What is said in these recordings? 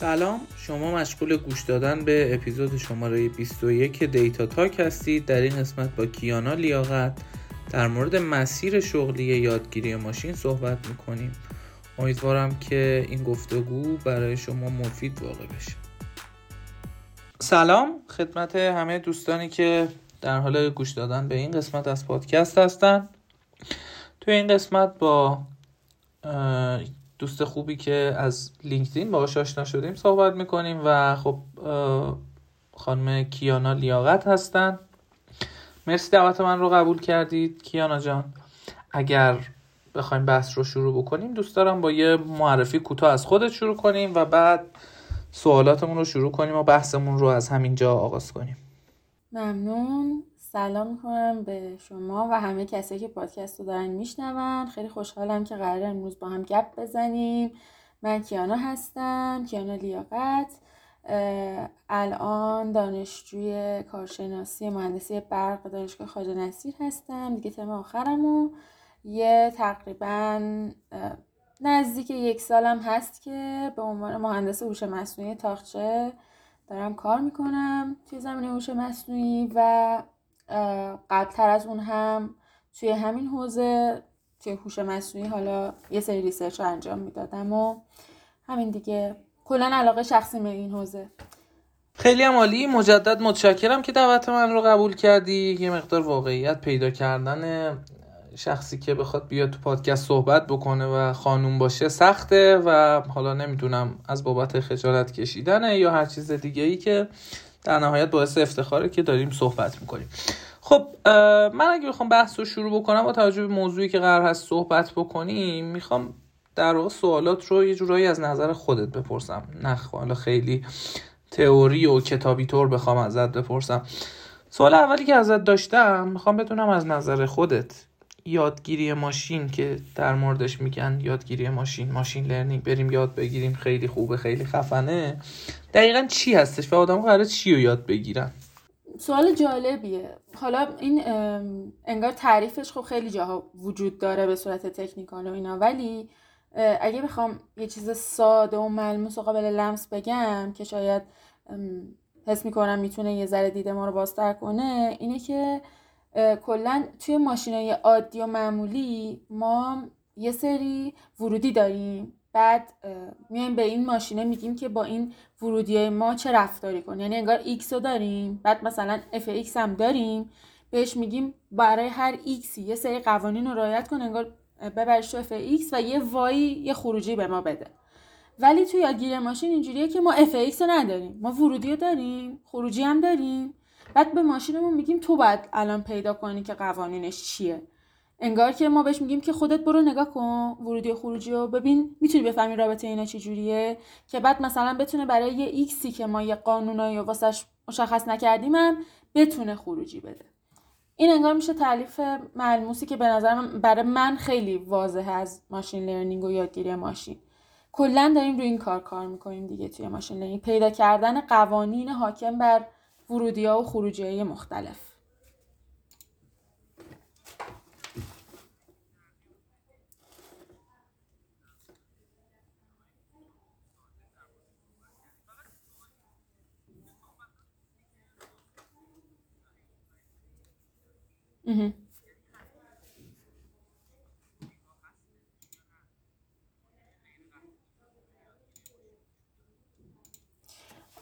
سلام شما مشغول گوش دادن به اپیزود شماره 21 دیتا تاک هستید. در این قسمت با کیانا لیاقت در مورد مسیر شغلی یادگیری ماشین صحبت می‌کنیم. امیدوارم که این گفتگو برای شما مفید واقع بشه. سلام خدمت همه دوستانی که در حال گوش دادن به این قسمت از پادکست هستن. توی این قسمت با دوست خوبی که از لینکدین باهاش آشنا شدیم صحبت می‌کنیم و خب خانم کیانا لیاقت هستن. مرسی دعوت من رو قبول کردید. کیانا جان اگر بخوایم بحث رو شروع بکنیم دوست دارم با یه معرفی کوتاه از خودت شروع کنیم و بعد سوالاتمون رو شروع کنیم و بحثمون رو از همین جا آغاز کنیم. ممنون. سلام می‌کنم به شما و همه کسی که پادکست رو دارن میشنون. خیلی خوشحالم که قرار امروز با هم گپ بزنیم. من کیانا هستم کیانا لیاقت. الان دانشجوی کارشناسی مهندسی برق دانشگاه خواجه نصیر هستم. دیگه ترم آخرم و یه تقریبا نزدیک یک سالم هست که به عنوان مهندس هوش مصنوعی تاخچه دارم کار می‌کنم. توی زمینه هوش مصنوعی و قبلتر از اون هم توی همین حوزه توی هوش مصنوعی حالا یه سری ریسرچ انجام می‌دادم و همین دیگه. کلا علاقه شخصی به این حوزه. خیلی هم عالی. مجدد متشکرم که دعوت من رو قبول کردی. یه مقدار واقعیت پیدا کردن شخصی که بخواد بیاد تو پادکست صحبت بکنه و خانوم باشه سخته و حالا نمی‌دونم از بابت خجالت کشیدنه یا هر چیز دیگه ای که در نهایت باعث افتخاره که داریم صحبت می‌کنیم. خب من اگه بخوام بحث رو شروع بکنم با توجه به موضوعی که قرار هست صحبت بکنیم می‌خوام در واقع سوالات رو یه جورایی از نظر خودت بپرسم. نه خیلی تئوری و کتابی طور بخوام ازت بپرسم. سوال اولی که ازت داشتم می‌خوام بدونم از نظر خودت یادگیری ماشین که در موردش میگن یادگیری ماشین ماشین لرنینگ بریم یاد بگیریم خیلی خوبه خیلی خفنه دقیقا چی هستش و آدم قراره چی رو یاد بگیرن؟ سوال جالبیه. حالا این انگار تعریفش خب خیلی جاها وجود داره به صورت تکنیکال و اینا. ولی اگه بخوام یه چیز ساده و ملموس و قابل لمس بگم که شاید حس می‌کنم می‌تونه یه ذره دیده ما رو بازتر کنه اینه که کلا توی ماشین های عادی و معمولی ما یه سری ورودی داریم. بعد میایم به این ماشینه میگیم که با این ورودی ما چه رفتاری کن یعنی انگار X رو داریم بعد مثلا FX هم داریم بهش میگیم برای هر X یه سری قوانین رو رعایت کن انگار ببرش تو FX و یه وای یه خروجی به ما بده. ولی توی یادگیری ماشین اینجوریه که ما FX رو نداریم. ما ورودی رو داریم خروجی هم داریم. بعد به ماشینمون میگیم تو باید الان پیدا کنی که قوانینش چیه. انگار که ما بهش میگیم که خودت برو نگاه کن ورودی و خروجی رو ببین می‌تونی بفهمی رابطه اینا چجوریه که بعد مثلا بتونه برای یه x ی که ما یه قانونایی واسش مشخص نکردیم هم بتونه خروجی بده. این انگار میشه تعریف ملموسی که به نظر من برای من خیلی واضحه از machine learning و یادگیری ماشین. کلا داریم روی این کار کار می‌کنیم دیگه توی machine learning پیدا کردن قوانین حاکم بر ورودی ها و خروجی های مختلف.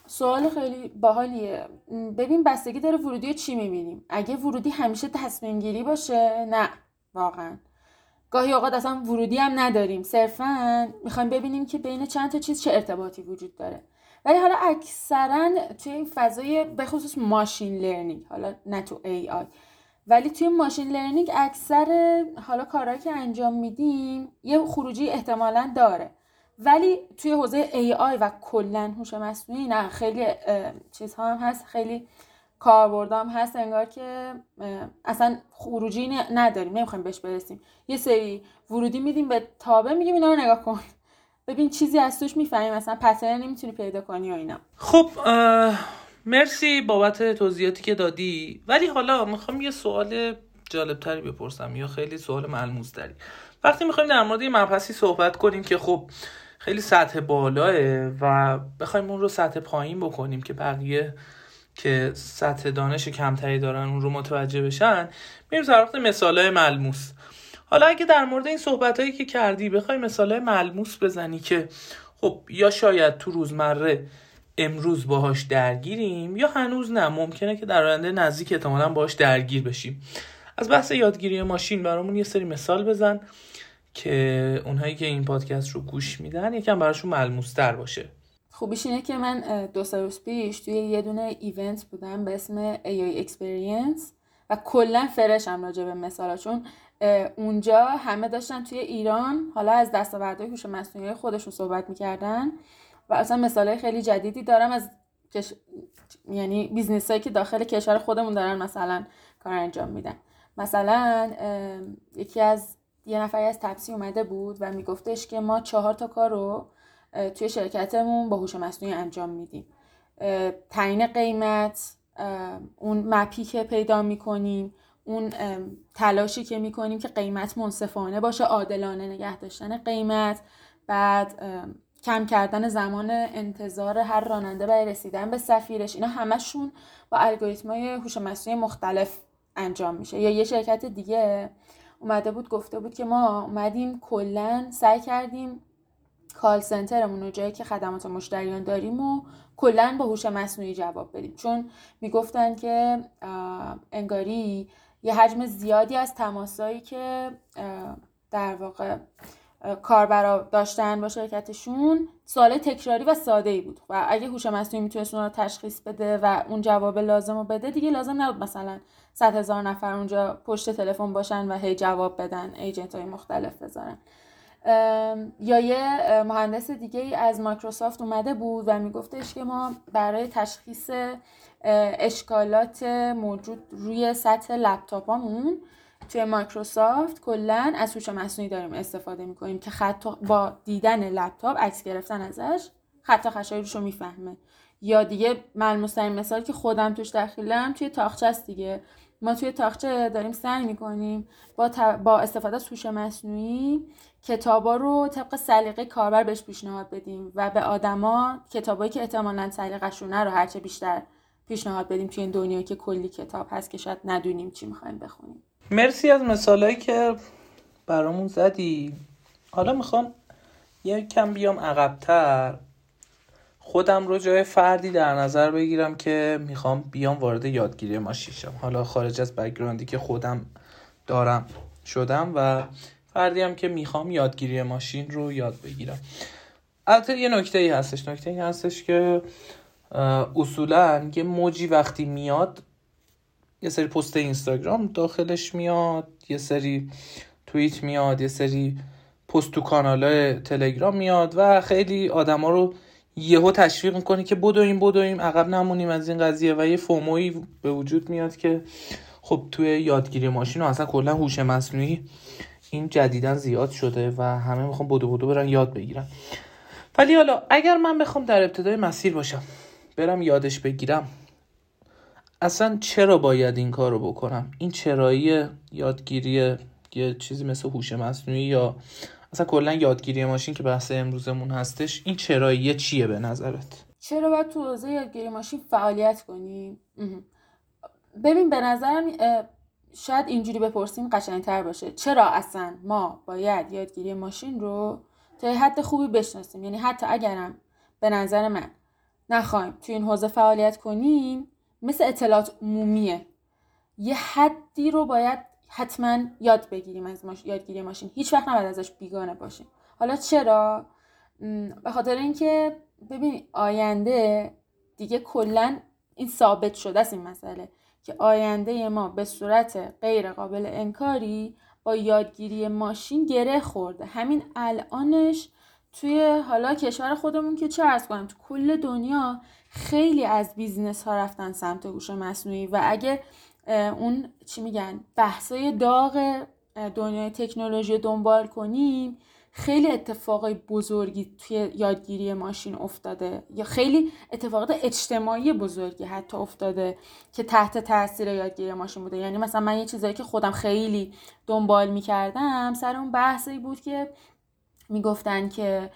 سوال خیلی باحالیه. ببین بستگی داره ورودی چی می‌بینیم؟ اگه ورودی همیشه تصمیم گیری باشه؟ نه واقعا. گاهی اوقات اصلا ورودی هم نداریم. صرفا می‌خوایم ببینیم که بین چند تا چیز چه ارتباطی وجود داره. ولی حالا اکثرا توی این فضای به خصوص machine learning حالا نه تو AI ولی توی machine learning اکثر حالا کارهایی که انجام میدیم یه خروجی احتمالا داره. ولی توی حوزه AI و کلا هوش مصنوعی نه خیلی چیزها هم هست خیلی کاربردام هست انگار که اصلا خروجی نداریم نمی‌خوایم بهش برسیم. یه سری ورودی میدیم به تابه میگیم اینا رو نگاه کن. ببین چیزی از توش می‌فهمیم مثلا پترن نمی‌تونی پیدا کنی و اینا. خب مرسی بابت توضیحاتی که دادی. ولی حالا می‌خوام یه سوال جالبتری بپرسم یا خیلی سوال ملموس داری وقتی می‌خوایم در مورد یه مبحثی صحبت کنیم که خب خیلی سطح بالاه و بخوایم اون رو سطح پایین بکنیم که بقیه که سطح دانش کمتری دارن اون رو متوجه بشن میریم سراغ مثالهای ملموس. حالا اگه در مورد این صحبت هایی که کردی بخوای مثال ملموس بزنی که خب یا شاید تو روزمره امروز باهاش درگیریم یا هنوز نه؟ ممکنه که در آینده نزدیک احتمالا باهاش درگیر بشیم. از بحث یادگیری ماشین برامون یه سری مثال بزن که اونهایی که این پادکست رو گوش میدن یکم براشون ملموستر باشه. خوبیش اینه که من دو سه روز پیش توی یه دونه ایونت بودم به اسم AI Experience و کلا فرشم راجع به مثالا چون اونجا همه داشتن توی ایران حالا از دستاوردهای هوش مصنوعی خودشون صحبت می‌کردن. و اصلا مثالهای خیلی جدیدی دارم از کش... یعنی business هایی که داخل کشور خودمون دارن مثلا کار انجام میدن. مثلا یکی از یه نفری از تپسی اومده بود و میگفتش که ما چهار تا کار رو توی شرکتمون با هوش مصنوعی انجام میدیم. تعیین قیمت اون map ی که پیدا می‌کنیم اون تلاشی که می‌کنیم که قیمت منصفانه باشه عادلانه نگه داشتن قیمت. بعد کم کردن زمان انتظار هر راننده برای رسیدن به سفیرش. اینا همشون با الگوریتمای هوش مصنوعی مختلف انجام میشه. یا یه شرکت دیگه اومده بود گفته بود که ما اومدیم کلا سعی کردیم کال سنترمون رو جایی که خدمات مشتریان داریم و کلا با هوش مصنوعی جواب بدیم. چون می‌گفتن که انگاری یه حجم زیادی از تماسایی که در واقع کاربرا داشتن با شرکتشون سوال تکراری و ساده ای بود. و اگه هوش مصنوعی می‌تونست اون رو تشخیص بده و اون جواب لازم رو بده دیگه لازم نبود مثلا صد هزار نفر اونجا پشت تلفن باشن و هی جواب بدن ایجنت های مختلف بذارن. یا یه مهندس دیگه ای از مایکروسافت اومده بود و میگفتش که ما برای تشخیص اشکالات موجود روی سطح لپتاپامون توی مایکروسافت کلا از هوش مصنوعی داریم استفاده می‌کنیم که خط با دیدن لپتاپ عکس گرفتن ازش خط خشایی روشو می‌فهمه. یا دیگه ملموسترین مثال که خودم توش دخیلم توی تاخچه است دیگه. ما توی تاخچه داریم سعی می‌کنیم با, با استفاده از هوش مصنوعی کتابا رو طبق سلیقه کاربر بهش پیشنهاد بدیم و به آدما کتابایی که احتمالاً سلیقه‌شونه رو هرچه بیشتر پیشنهاد بدیم توی این دنیا که کلی کتاب هست که شاید ندونیم چی می‌خوایم بخونیم. مرسی از مثالایی که برامون زدی. حالا می‌خوام یه کم بیام عقبتر. خودم رو جای فردی در نظر بگیرم که می‌خوام بیام وارد یادگیری ماشین شم حالا خارج از بگراندی که خودم دارم شدم و فردی هم که می‌خوام یادگیری ماشین رو یاد بگیرم. البته یه نکته ای هستش. نکته ای هستش که اصولا یه موجی وقتی میاد یه سری پست اینستاگرام داخلش میاد یه سری توییت میاد یه سری پست تو کانال تلگرام میاد و خیلی آدما رو یهو تشویق می‌کنه که بدویم بدویم عقب نمونیم از این قضیه و یه فوموی به وجود میاد که خب توی یادگیری ماشین و اصلا کلا هوش مصنوعی این جدیدا زیاد شده و همه می‌خوام بدو بدو برن یاد بگیرن. ولی حالا اگر من بخوام در ابتدای مسیر باشم برم یادش بگیرم اصلا چرا باید این کار رو بکنم؟ این چرایی یادگیری یه چیزی مثل هوش مصنوعی یا اصلا کلا یادگیری ماشین که بحث امروزمون هستش این چرایی چیه به نظرت؟ چرا باید تو حوزه یادگیری ماشین فعالیت کنیم ببین به نظرم شاید اینجوری بپرسیم قشنگتر باشه. چرا اصلا ما باید یادگیری ماشین رو تا حد خوبی بشناسیم؟ یعنی حتی اگرم به نظر من نخوایم توی این حوزه فعالیت کنیم مثل اطلاعات عمومیه. یه حدی رو باید حتما یاد بگیریم از ماش... یادگیری ماشین. هیچ وقت نباید ازش بیگانه باشیم. حالا چرا؟ به خاطر اینکه ببین آینده دیگه کلا این ثابت شده است این مسئله که آینده ما به صورت غیر قابل انکاری با یادگیری ماشین گره خورده. همین الانش توی حالا کشور خودمون که چه عرض کنم تو کل دنیا خیلی از business ها رفتن سمت هوش مصنوعی و اگه اون چی میگن بحثای داغ دنیای تکنولوژی دنبال کنیم خیلی اتفاقای بزرگی توی یادگیری ماشین افتاده یا خیلی اتفاقات اجتماعی بزرگی حتی افتاده که تحت تاثیر یادگیری ماشین بوده. یعنی مثلا من یه چیزایی که خودم خیلی دنبال می‌کردم سر اون بحثی بود که می‌گفتن که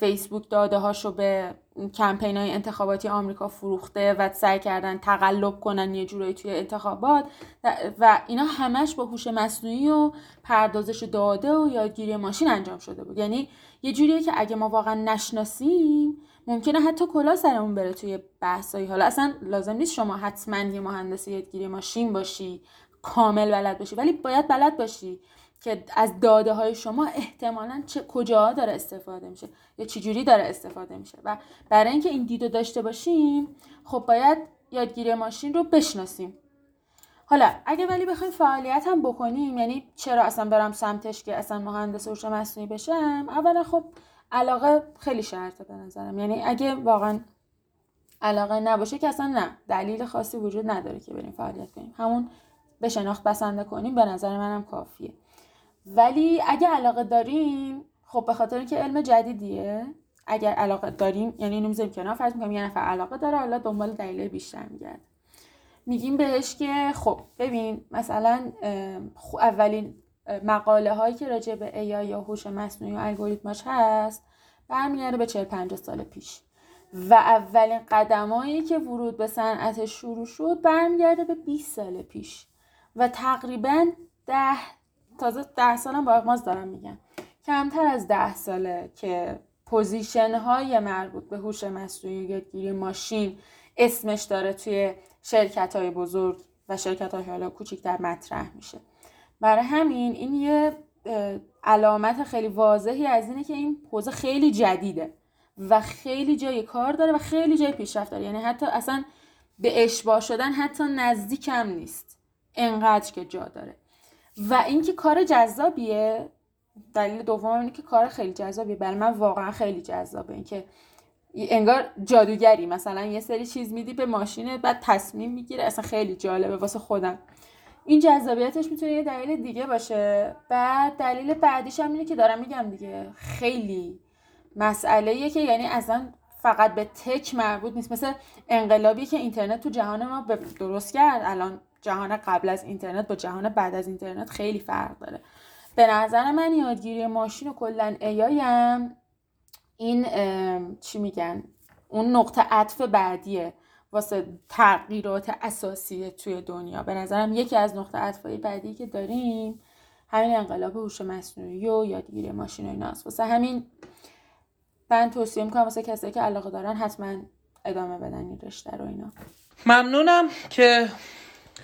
فیسبوک داده هاشو به کمپین های انتخاباتی آمریکا فروخته و سعی کردن تقلب کنن یه جورایی توی انتخابات. و اینا همش با هوش مصنوعی و پردازش داده و یادگیری ماشین انجام شده بود. یعنی یه جوریه که اگه ما واقعا نشناسیم ممکنه حتی کلا سرمون بره توی بحثایی حالا اصلا لازم نیست شما حتما یه مهندس یادگیری ماشین باشی کامل بلد باشی ولی باید بلد باشی. که از داده های شما احتمالا چه کجا داره استفاده میشه یا چجوری داره استفاده میشه و برای اینکه این دیدو داشته باشیم خب باید یادگیری ماشین رو بشناسیم. حالا اگه ولی بخوایم فعالیت هم بکنیم یعنی چرا اصلا برم سمتش که اصلا مهندس هوش مصنوعی بشم؟ اولا خب علاقه خیلی شرطه به نظرم. یعنی اگه واقعا علاقه نباشه که اصلا نه دلیل خاصی وجود نداره که بریم فعالیت کنیم. همون به شناخت بسنده کنیم به نظر منم کافیه. ولی اگه علاقه داریم خب به خاطر اینکه علم جدیدیه. اگر علاقه داریم یعنی اینو می‌ذاریم کنار فرض می‌کنیم یه نفر علاقه داره حالا دنبال دلیل بیشتر میگرد میگیم بهش که خب ببین مثلا اولین مقاله هایی که راجع به ای یا هوش مصنوعی و الگوریتماش هست برمیگرده به 40 50 سال پیش. و اولین قدمایی که ورود به صنعت شروع شد برمیگرده به 20 سال پیش. و تقریبا ده تازه ده سالم با اغماز دارم میگم. کمتر از ده ساله که پوزیشن های مربوط به هوش مصنوعی یادگیری ماشین اسمش داره توی شرکت های بزرگ و شرکت های حالا کوچیکتر مطرح میشه. برای همین این یه علامت خیلی واضحی از اینه که این حوزه خیلی جدیده و خیلی جای کار داره و خیلی جای پیشرفت داره. یعنی حتی اصلا به اشباه شدن حتی نزدیکم نیست. انقدر که جا داره. و اینکه کار جذابیه دلیل دوم اینه که کار خیلی جذابیه. برای من واقعا خیلی جذابه. اینکه انگار جادوگری. مثلا یه سری چیز میدی به ماشین بعد تصمیم می‌گیره. اصلا خیلی جالبه واسه خودم. این جذابیتش می‌تونه یه دلیل دیگه باشه. بعد دلیل بعدیش هم اینه که دارم میگم دیگه. خیلی مسئله که یعنی اصلا فقط به تک مربوط نیست. مثل انقلابی که اینترنت تو جهان ما درست کرد الان جهان قبل از اینترنت با جهان بعد از اینترنت خیلی فرق داره. به نظر من یادگیری ماشین و کلا ایایم این چی میگن؟ اون نقطه عطف بعدیه. واسه تغییرات اساسی توی دنیا. به نظرم یکی از نقطه عطفهای بعدی که داریم همین انقلاب هوش مصنوعی و یادگیری ماشین و ایناست. واسه همین من توصیه می‌کنم واسه کسایی که علاقه دارن حتما ادامه بدن این رشته رو اینا. ممنونم که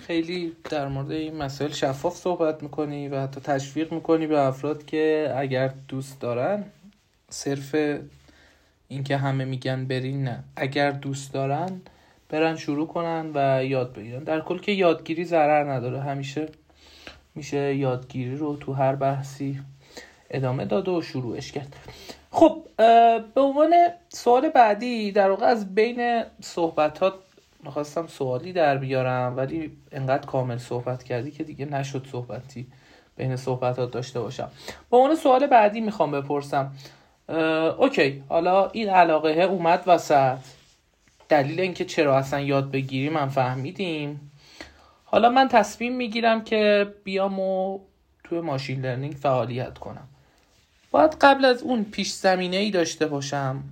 خیلی در مورد این مسائل شفاف صحبت می‌کنی و حتی تشویق می‌کنی به افراد که اگر دوست دارن صرف اینکه همه میگن برین نه. اگر دوست دارن برن شروع کنن و یاد بگیرن. در کل که یادگیری ضرر نداره. همیشه میشه یادگیری رو تو هر بحثی ادامه داد و شروعش کرد. خب به عنوان سوال بعدی در واقع از بین صحبتات می‌خواستم سوالی در بیارم ولی انقدر کامل صحبت کردی که دیگه نشد صحبتی بین صحبتات داشته باشم. به عنوان سوال بعدی می‌خوام بپرسم. اوکی حالا این علاقه اومد وسط. دلیل اینکه چرا اصلا یاد بگیریم من فهمیدیم. حالا من تصمیم می‌گیرم که بیام و توی ماشین لرنینگ فعالیت کنم. باید قبل از اون پیش زمینه ای داشته باشم.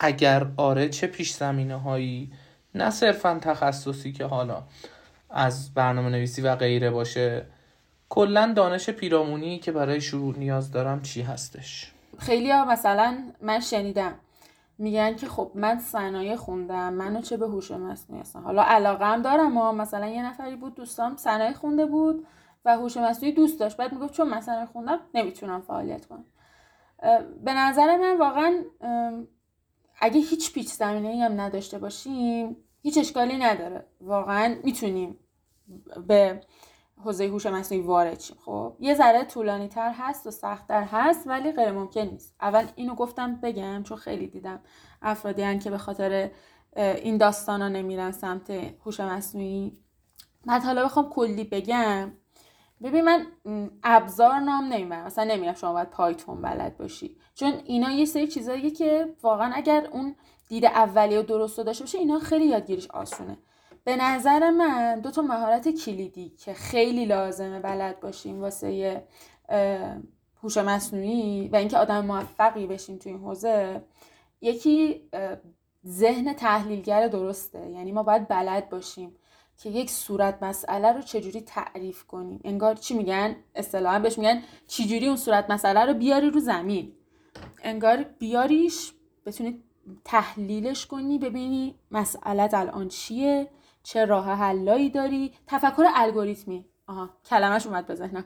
اگر آره چه پیش زمینه هایی نه صرفا تخصصی که حالا از برنامه نویسی و غیره باشه کلا دانش پیرامونی که برای شروع نیاز دارم چی هستش؟ خیلی ها مثلا من شنیدم میگن که خب من صنایع خوندم منو چه به هوش مصنوعی هستم حالا علاقه هم دارم و مثلا یه نفری بود دوستام صنایع خونده بود و هوش مصنوعی دوست داشت. بعد می‌گفت چون من صنایع خوندم نمی‌تونم فعالیت کنم. به نظر من واقعا اگه هیچ پیچ زمینه هم نداشته باشیم هیچ اشکالی نداره. واقعا می‌تونیم به حوزه هوش مصنوعی وارد شیم خب یه ذره طولانی تر هست و سختتر هست ولی غیر ممکن نیست. اول اینو گفتم بگم چون خیلی دیدم افرادی هن که به خاطر این داستان ها نمیرن سمت هوش مصنوعی. بعد حالا بخوام کلی بگم. ببین من ابزار نام نمی‌برم. مثلا نمیگم شما باید پایتون بلد باشی. چون اینا یه سری چیزاییه که واقعا اگر اون دید اولیه و درست داشته باشه اینا خیلی یادگیریش آسونه. به نظر من دو تا مهارت کلیدی که خیلی لازمه بلد باشیم واسه هوش مصنوعی و اینکه آدم موفقی بشیم تو این حوزه یکی ذهن تحلیلگر درسته. یعنی ما باید بلد باشیم. که یک صورت مسئله رو چجوری تعریف کنیم. انگار چی میگن؟ اصطلاحا بهش میگن چجوری اون صورت مسئله رو بیاری رو زمین. انگار بیاریش بتونی تحلیلش کنی ببینی مسئلت الان چیه چه راه حلایی داری. تفکر الگوریتمی. آها کلمش اومد به ذهنم.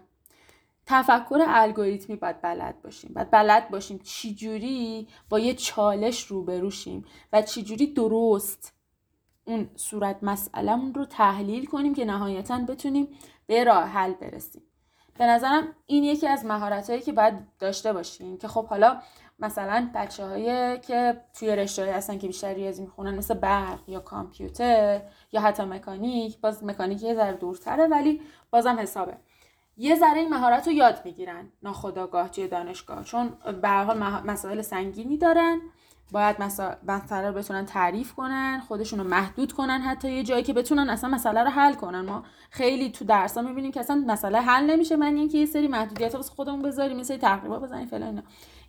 تفکر الگوریتمی باید بلد باشیم. باید بلد باشیم چجوری با یه چالش روبروشیم و چجوری درست اون صورت مسئلهمون رو تحلیل کنیم که نهایتا بتونیم به راه حل برسیم. به نظرم این یکی از مهارت هایی که باید داشته باشیم که خب حالا مثلا بچه هایی که توی رشته هستن که بیشتر ریاضی می‌خونن مثل برق یا کامپیوتر یا حتی مکانیک باز مکانیک یه ذره دورتره ولی بازم حسابه. یه ذره این مهارت رو یاد می‌گیرن ناخداگاه توی دانشگاه چون به حال مسائل سنگینی دارن. باید مسئله رو بتونن تعریف کنن خودشون رو محدود کنن حتی یه جایی که بتونن اصلا مسئله رو حل کنن. ما خیلی تو درس ها می‌بینیم که اصلا مسئله حل نمیشه. من اینکه یه سری محدودیت واسه خودمون بذاریم یه سری تقریبا بزنیم فلان اینا.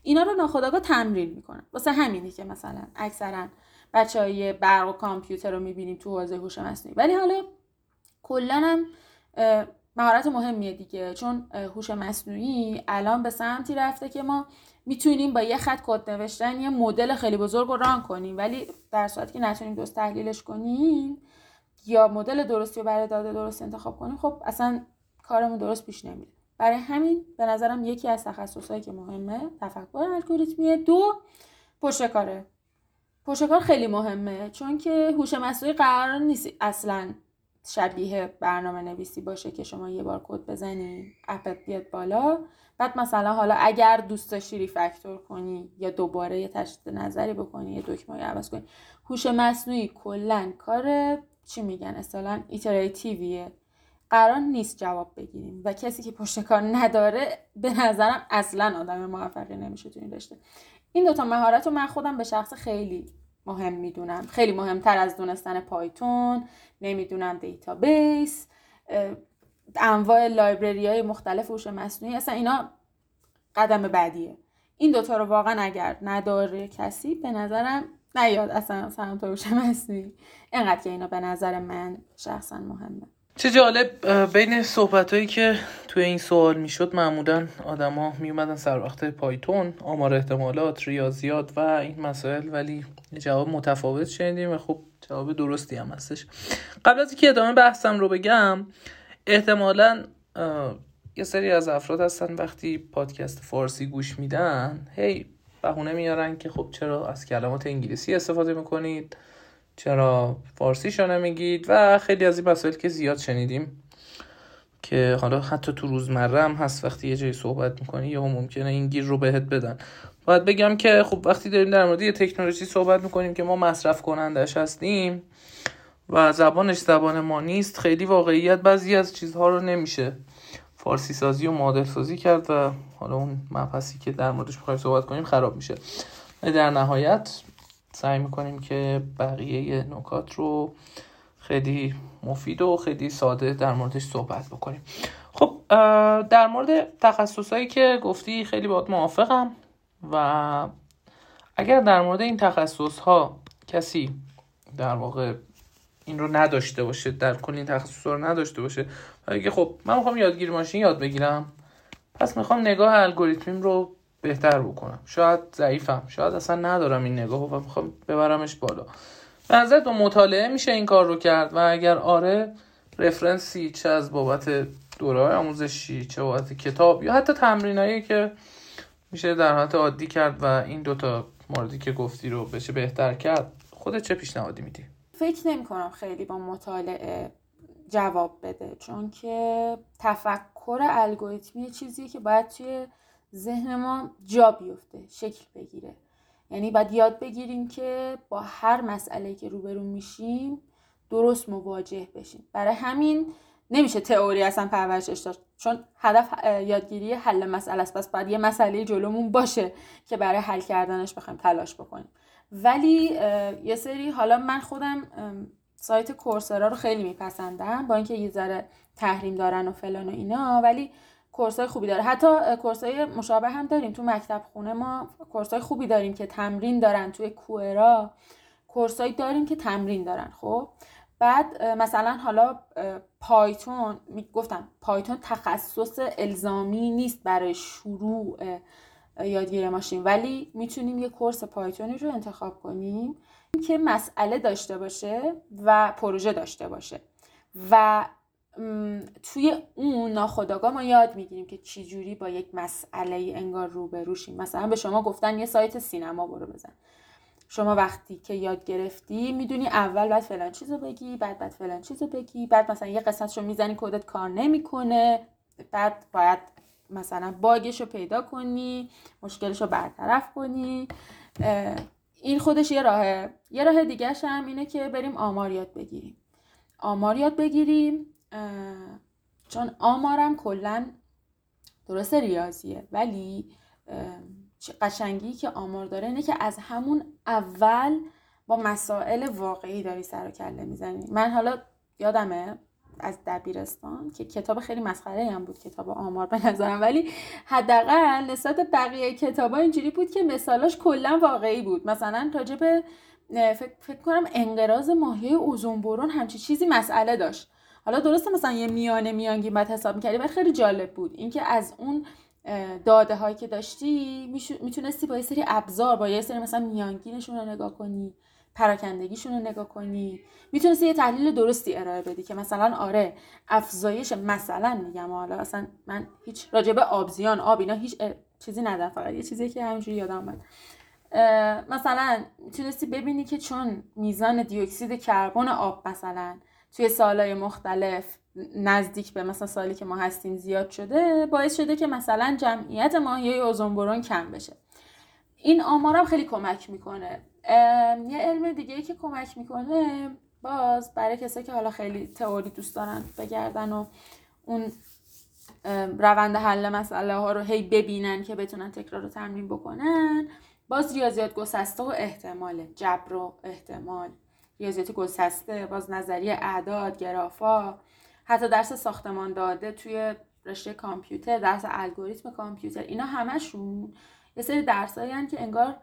اینا رو ناخداگاه تمرین می‌کنن. واسه همینه که مثلا اکثرا بچه های برق و کامپیوتر رو می‌بینیم تو حوزه هوش مصنوعی. ولی حالا کلا هم مهارت مهمیه دیگه. چون هوش مصنوعی الان به سمتی رفته که ما می‌تونیم با یه خط کد نوشتن یه مدل خیلی بزرگ رو ران کنیم. ولی در صورتی که نتونیم درست تحلیلش کنیم یا مدل درستی رو برای داده درست انتخاب کنیم خب اصلا کارمون درست پیش نمیره. برای همین به نظرم یکی از تخصصهایی که مهمه تفکر الگوریتمیه دو پشتکاره. پشتکار خیلی مهمه چون که هوش مصنوعی قرار نیست اصلا شبیه برنامه نویسی باشه که شما یه بار کد بزنی اپت بیاد بالا. بعد مثلا حالا اگر دوست داشتی ریفکتور کنی یا دوباره یه تشدید نظری بکنی یه دکمه عوض کنی. هوش مصنوعی کلا کار چی میگن؟ اصلا iterative یه قرار نیست جواب بگیریم و کسی که پشت کار نداره به نظرم اصلا آدم موفقی نمیشه تو این رشته. این دوتا مهارت رو من خودم به شخصه خیلی مهم می‌دونم. خیلی مهمتر از دونستن پایتون نمی‌دونم database انواع library های مختلف هوش مصنوعی. اصلا اینا قدم بعدیه. این دوتا رو واقعا اگر نداره کسی به نظرم نیاد اصلا سمت هوش مصنوعی. اینقدر که اینا به نظر من شخصا مهمه. چه جالب بین صحبت هایی که توی این سوال می‌شد معمولا آدما میومدن سر وقت پایتون آمار احتمالات ریاضیات و این مسائل ولی جواب متفاوت شنیدیم و خب جواب درستی هم هستش. قبل از اینکه ادامه بحثم رو بگم احتمالا یه سری از افراد هستن وقتی پادکست فارسی گوش میدن هی بهونه میارن که خب چرا از کلمات انگلیسی استفاده می‌کنید؟ چرا فارسی نمیگید؟ و خیلی از این مسائل که زیاد شنیدیم که حالا حتی تو روزمره هم هست وقتی یه جایی صحبت می‌کنی یا ممکنه این گیر رو بهت بدن. باید بگم که خب وقتی داریم در مورد یه تکنولوژی صحبت می‌کنیم که ما مصرف کنندش هستیم و زبانش زبان ما نیست خیلی واقعیت بعضی از چیزها رو نمیشه فارسی سازی و مدل سازی کرد و حالا اون مبحثی که در موردش می‌خوایم صحبت کنیم خراب میشه. در نهایت سعی می‌کنیم که بقیه نکات رو خیلی مفید و خیلی ساده در موردش صحبت بکنیم. خب در مورد تخصصهایی که گفتی خیلی باید موافقم و اگر در مورد این تخصص ها کسی در واقع این رو نداشته باشه در کل این تخصص رو نداشته باشه اگه خب من می‌خوام یادگیری ماشین یاد بگیرم پس می‌خوام نگاه الگوریتمیم رو بهتر بکنم. شاید ضعیفم. شاید اصلا ندارم این نگاه و می‌خوام ببرمش بالا. به نظر تو مطالعه میشه این کار رو کرد؟ و اگر آره رفرنسی چه از بابت دوره آموزشی چه بابت کتاب یا حتی تمرینایی که میشه در حالت عادی کرد و این دوتا موردی که گفتی رو بشه بهتر کرد خودت چه پیشنهادی میدی؟ فکر نمی کنم خیلی با مطالعه جواب بده. چون که تفکر الگوریتمی چیزیه که باید توی ذهن ما جا بیفته شکل بگیره. یعنی باید یاد بگیریم که با هر مسئله که روبرو میشیم درست مواجه بشیم. برای همین نمیشه تئوری اصلا پرورشش داشت. چون هدف یادگیری حل مسئله است پس باید یه مسئله جلومون باشه که برای حل کردنش بخوایم تلاش بکنیم. ولی یه سری حالا من خودم سایت کورسرا رو خیلی میپسندم با اینکه یه ذره تحریم دارن و فلان و اینا ولی کورسای خوبی داره. حتی کورسای مشابه هم داریم. تو مکتب خونه ما کورسای خوبی داریم که تمرین دارن. توی کوئرا کورسایی داریم که تمرین دارن خب؟ بعد مثلا حالا پایتون گفتم پایتون تخصص الزامی نیست برای شروع یادگیری ماشین. ولی می‌تونیم یه کورس پایتونی رو انتخاب کنیم که مسئله داشته باشه و پروژه داشته باشه. و توی اون ناخداگاه ما یاد می‌گیریم که چی جوری با یک مسئله انگار روبروشیم مثلا به شما گفتن یه سایت سینما برو بزن. شما وقتی که یاد گرفتی می‌دونی اول باید فلان چیزو بگی بعد بعد فلان چیزو بگی بعد مثلا یه قسمت رو می‌زنی کدت کار نمی‌کنه بعد باید مثلا باگش رو پیدا کنی مشکلش رو برطرف کنی. این خودش یه راهه. یه راه دیگه هم اینه که بریم آمار یاد بگیریم. آمار یاد بگیریم چون آمارم کلا درست ریاضیه ولی قشنگی که آمار داره اینه که از همون اول با مسائل واقعی داری سر و کله می‌زنی. من حالا یادمه از دبیرستان که کتاب خیلی مسخره هم بود کتاب آمار به نظرم ولی حداقل نسبت بقیه کتابا اینجوری بود که مثالاش کلا واقعی بود. مثلا راجب فکر, فکر کنم انقراض ماهیای اوزون برون همچی چیزی مسئله داشت. حالا درسته مثلا یه میانه میانگین بعد حساب می‌کردی ولی خیلی جالب بود. اینکه از اون داده هایی که داشتی می‌تونستی با یه سری ابزار با یه سری مثلا میانگینشون رو نگاه کنی پراکندگیشون رو نگاه کنی. می‌تونستی یه تحلیل درستی ارائه بدی که مثلا آره افزایش مثلا میگم حالا اصلا من هیچ راجبه آبزیان آب اینا هیچ چیزی ندارم فقط یه چیزی که همینجوری یادم اومد. مثلا می‌تونستی ببینی که چون میزان دیوکسید کربن آب مثلا توی سالهای مختلف نزدیک به مثلا سالی که ما هستیم زیاد شده باعث شده که مثلا جمعیت ماهیای اوزون کم بشه. این آمارم خیلی کمک می‌کنه. یه علم دیگه که کمک می‌کنه باز برای کسایی که حالا خیلی تئوری دوست دارن بگردن و اون روند حل مسئله ها رو هی ببینن که بتونن تکرار رو تمرین بکنن باز ریاضیات گسسته و احتمال جبر و احتمال. ریاضیات گسسته باز نظریه اعداد گرافا. حتی درس ساختمان داده توی رشته کامپیوتر درس الگوریتم کامپیوتر اینا همشون یه سری درسایی که انگار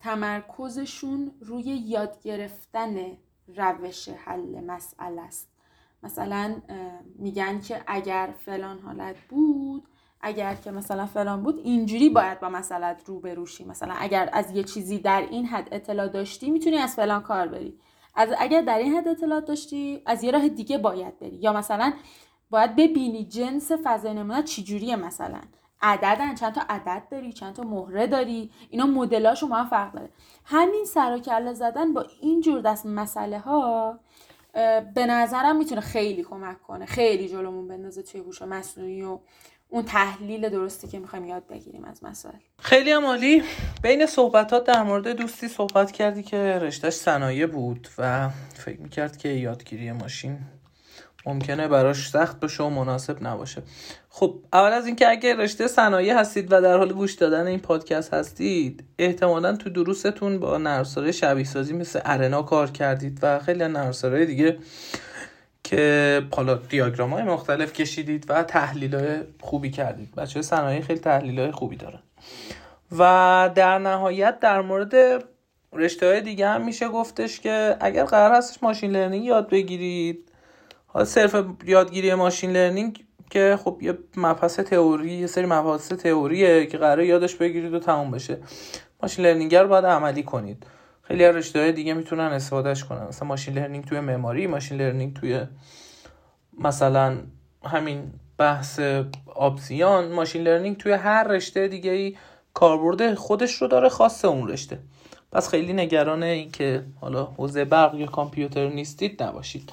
تمرکزشون روی یاد گرفتن روش حل مسئله است. مثلا میگن که اگر فلان حالت بود اگر که مثلا فلان بود اینجوری باید با مسئلت رو بروشی مثلا اگر از یه چیزی در این حد اطلاع داشتی می‌تونی از فلان کار بری. از اگر در این حد اطلاع داشتی از یه راه دیگه باید بری. یا مثلا باید ببینی جنس فضای نمونه چجوریه مثلا. عددن چند تا عدد داری چند تا مهره داری اینا مدلاشو ما فرق داره. همین سر و کله زدن با این جور دست مسئله ها به نظرم می‌تونه خیلی کمک کنه. خیلی جلومون بندازه توی هوش مصنوعی و اون تحلیل درستی که می‌خوایم یاد بگیریم از مسائل. خیلی عالی. بین صحبتات در مورد دوستی صحبت کردی که رشتهش صنایع بود و فکر می‌کرد که یادگیری ماشین ممکنه براش سخت بشه و مناسب نباشه. خب اول از اینکه اگه رشته صنایع هستید و در حال گوش دادن این پادکست هستید احتمالا تو دروستون با نرساره شبیه سازی مثل ارنا کار کردید و خیلی نرساره دیگه که حالا دیاگرام های مختلف کشیدید و تحلیل های خوبی کردید. بچه صنایع خیلی تحلیل های خوبی دارن. و در نهایت در مورد رشته های دیگه هم میشه گفتش که اگر قرار هستش machine learning یاد بگیرید. حالا صرف یادگیری machine learning که خب یه مبحث تئوری یه سری مباحث تئوریه که قرار یادش بگیرید و تموم بشه. machine learning رو باید عملی کنید. خیلی از رشته های دیگه می‌تونن استفادهش کنن. مثلا machine learning توی معماری machine learning توی مثلا همین بحث آبزیان machine learning توی هر رشته دیگه ای کاربرد خودش رو داره خاصه اون رشته. پس خیلی نگران این که حالا حوزه برق یا کامپیوتر نیستید نباشید.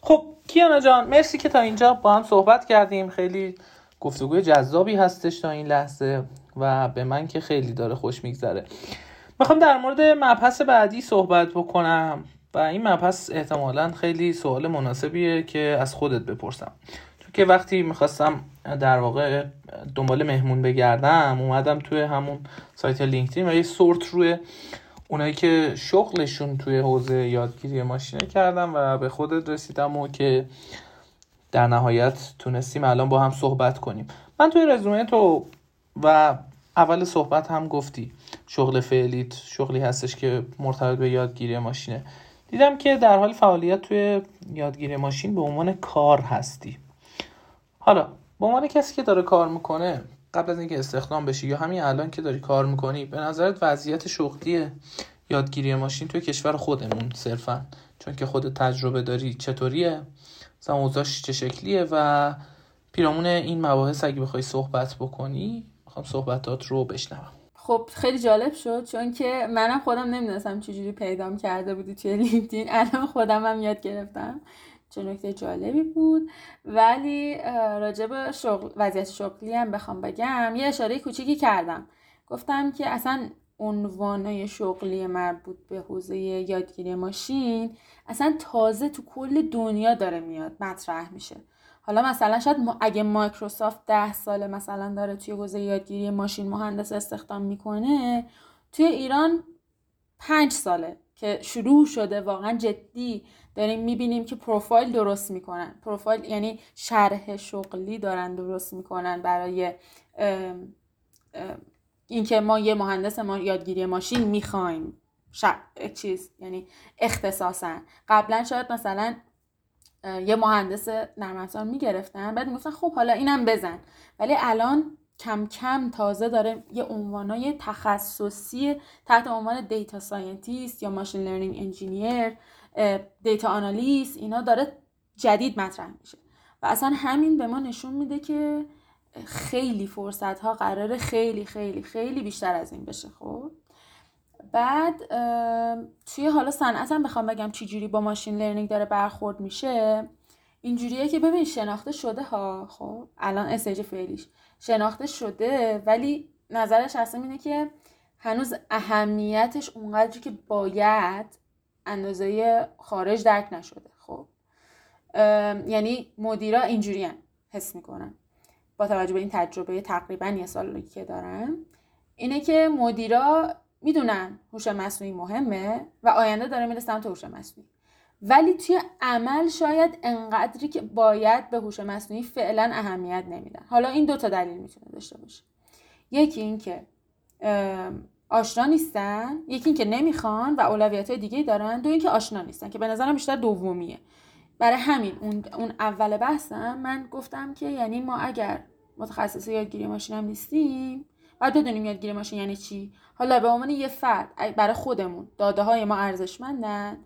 خب کیانا جان مرسی که تا اینجا با هم صحبت کردیم. خیلی گفتگوی جذابی هستش تا این لحظه و به من که خیلی داره خوش میگذره. می‌خوام در مورد مبحث بعدی صحبت بکنم. و این مبحث احتمالا خیلی سوال مناسبیه که از خودت بپرسم. تو که وقتی می‌خواستم در واقع دنبال مهمون بگردم اومدم توی همون سایت لینکدین و یه سورت روی اونایی که شغلشون توی حوزه یادگیری ماشینه کردم و به خودت رسیدم و که در نهایت تونستیم الان با هم صحبت کنیم. من توی رزومه تو و اول صحبت هم گفتی. شغل فعلیت شغلی هستش که مرتبط به یادگیری ماشینه. دیدم که در حال فعالیت توی یادگیری ماشین به عنوان کار هستی. حالا به عنوان کسی که داره کار می‌کنه قبل از اینکه استخدام بشی یا همین الان که داری کار می‌کنی به نظرت وضعیت شغلی یادگیری ماشین توی کشور خودمون صرفا چون که خود تجربه داری چطوریه؟ مثلا چه شکلیه؟ و پیرامون این مباحث اگه بخوای صحبت بکنی می‌خوام صحبتات رو بشنوم. خب خیلی جالب شد چون که منم خودم نمی‌دونستم چجوری پیدام کرده بودی توی لینکدین. الان خودم هم یاد گرفتم چه نکته جالبی بود. ولی راجب شغل وضعیت شغلی هم بخوام بگم یه اشاره کوچیکی کردم. گفتم که اصلا عنوانای شغلی مربوط به حوزه یادگیری ماشین اصلا تازه تو کل دنیا داره میاد مطرح میشه. حالا مثلا شاید اگه مایکروسافت ده ساله مثلا داره توی حوزه یادگیری ماشین مهندس استخدام می‌کنه توی ایران پنج ساله که شروع شده واقعا جدی داریم می‌بینیم که پروفایل درست می‌کنن. پروفایل یعنی شرح شغلی دارن درست می‌کنن برای اینکه ما یه مهندس ما یادگیری ماشین می‌خوایم. چیز یعنی اختصاصا. قبلا شاید مثلا یه مهندس نرم افزار می‌گرفتن. بعد می‌گفتن خب حالا اینم بزن. ولی الان کم کم تازه داره یه عنوانای تخصصی تحت عنوان data scientist یا machine learning engineer data analyst اینا داره جدید مطرح میشه. و اصلا همین به ما نشون میده که خیلی فرصت ها قراره خیلی خیلی خیلی بیشتر از این بشه خب؟ بعد توی حالا صنعت هم بخوام بگم چی جوری با machine learning داره برخورد میشه اینجوریه که ببین شناخته شده ها خب الان stage فعلیش شناخته شده ولی نظرش اصلا اینه که هنوز اهمیتش اونقدری که باید اندازه خارج درک نشده خب. یعنی مدیرا اینجوری حس می‌کنن. با توجه به این تجربه تقریبا یه سالی که دارم اینه که مدیرا می‌دونن هوش مصنوعی مهمه و آینده داره میره سمت هوش مصنوعی. ولی توی عمل شاید انقدری که باید به هوش مصنوعی فعلا اهمیت نمیدن. حالا این دو تا دلیل می‌تونه داشته باشه. یکی اینکه آشنا نیستن یکی اینکه نمی‌خوان و اولویت های دیگه دارن. دو اینکه آشنا نیستن که به نظرم بیشتر دومیه. برای همین اون, اول بحثم من گفتم که یعنی ما اگر متخصص یادگیری ماشین هم نیستیم باید بدونیم یادگیری ماشین یعنی چی؟ حالا به عنوان یه فرد برای خودمون داده های ما ارزشمندن؟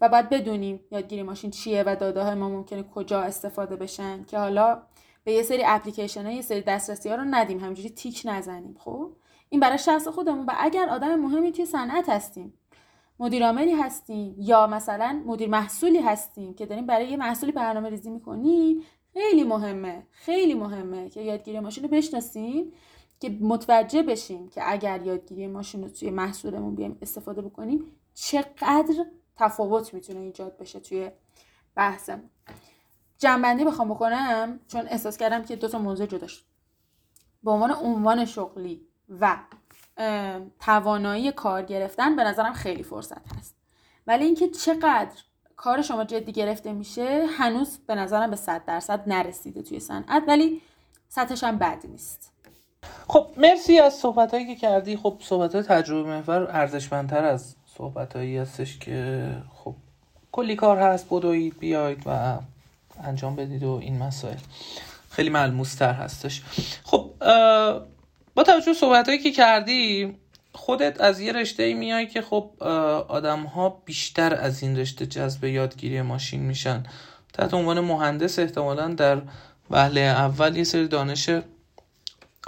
و باید بدونیم یادگیری ماشین چیه و داده های ما ممکنه کجا استفاده بشن که حالا به یه سری اپلیکیشن ها یه سری دسترسی ها رو ندیم همینجوری تیک نزنیم خب؟ این برای شخص خودمون. و اگر آدم مهمی توی صنعت هستیم مدیر عاملی هستیم یا مثلا مدیر محصولی هستیم که داریم برای یه محصولی برنامه ریزی می‌کنیم خیلی مهمه خیلی مهمه که یادگیری ماشین رو بشناسیم که متوجه بشیم که اگر یادگیری ماشین رو توی محصولمون بیایم استفاده بکنیم چقدر تفاوت می‌تونه ایجاد بشه توی بحثم جنبندی بخوام بکنم چون احساس کردم که دو تا موضوع جدا شد. به عنوان عنوان شغلی و توانایی کار گرفتن به نظرم خیلی فرصت هست. ولی اینکه چقدر کار شما جدی گرفته میشه هنوز به نظرم به صد درصد نرسیده توی صنعت ولی سطحش هم بد نیست. خب مرسی از صحبت هایی که کردی. خب صحبت های تجربه محور ارزشمندتر از صحبت هایی هستش که خب کلی کار هست. بدوید بیاید و انجام بدید و این مسائل. خیلی ملموس تر هستش. خب با توجه صحبت هایی که کردی خودت از یه رشته ای میای که خب آدم ها بیشتر از این رشته جذب یادگیری ماشین میشن. تحت عنوان مهندس احتمالا در وهله اول یه سری دانش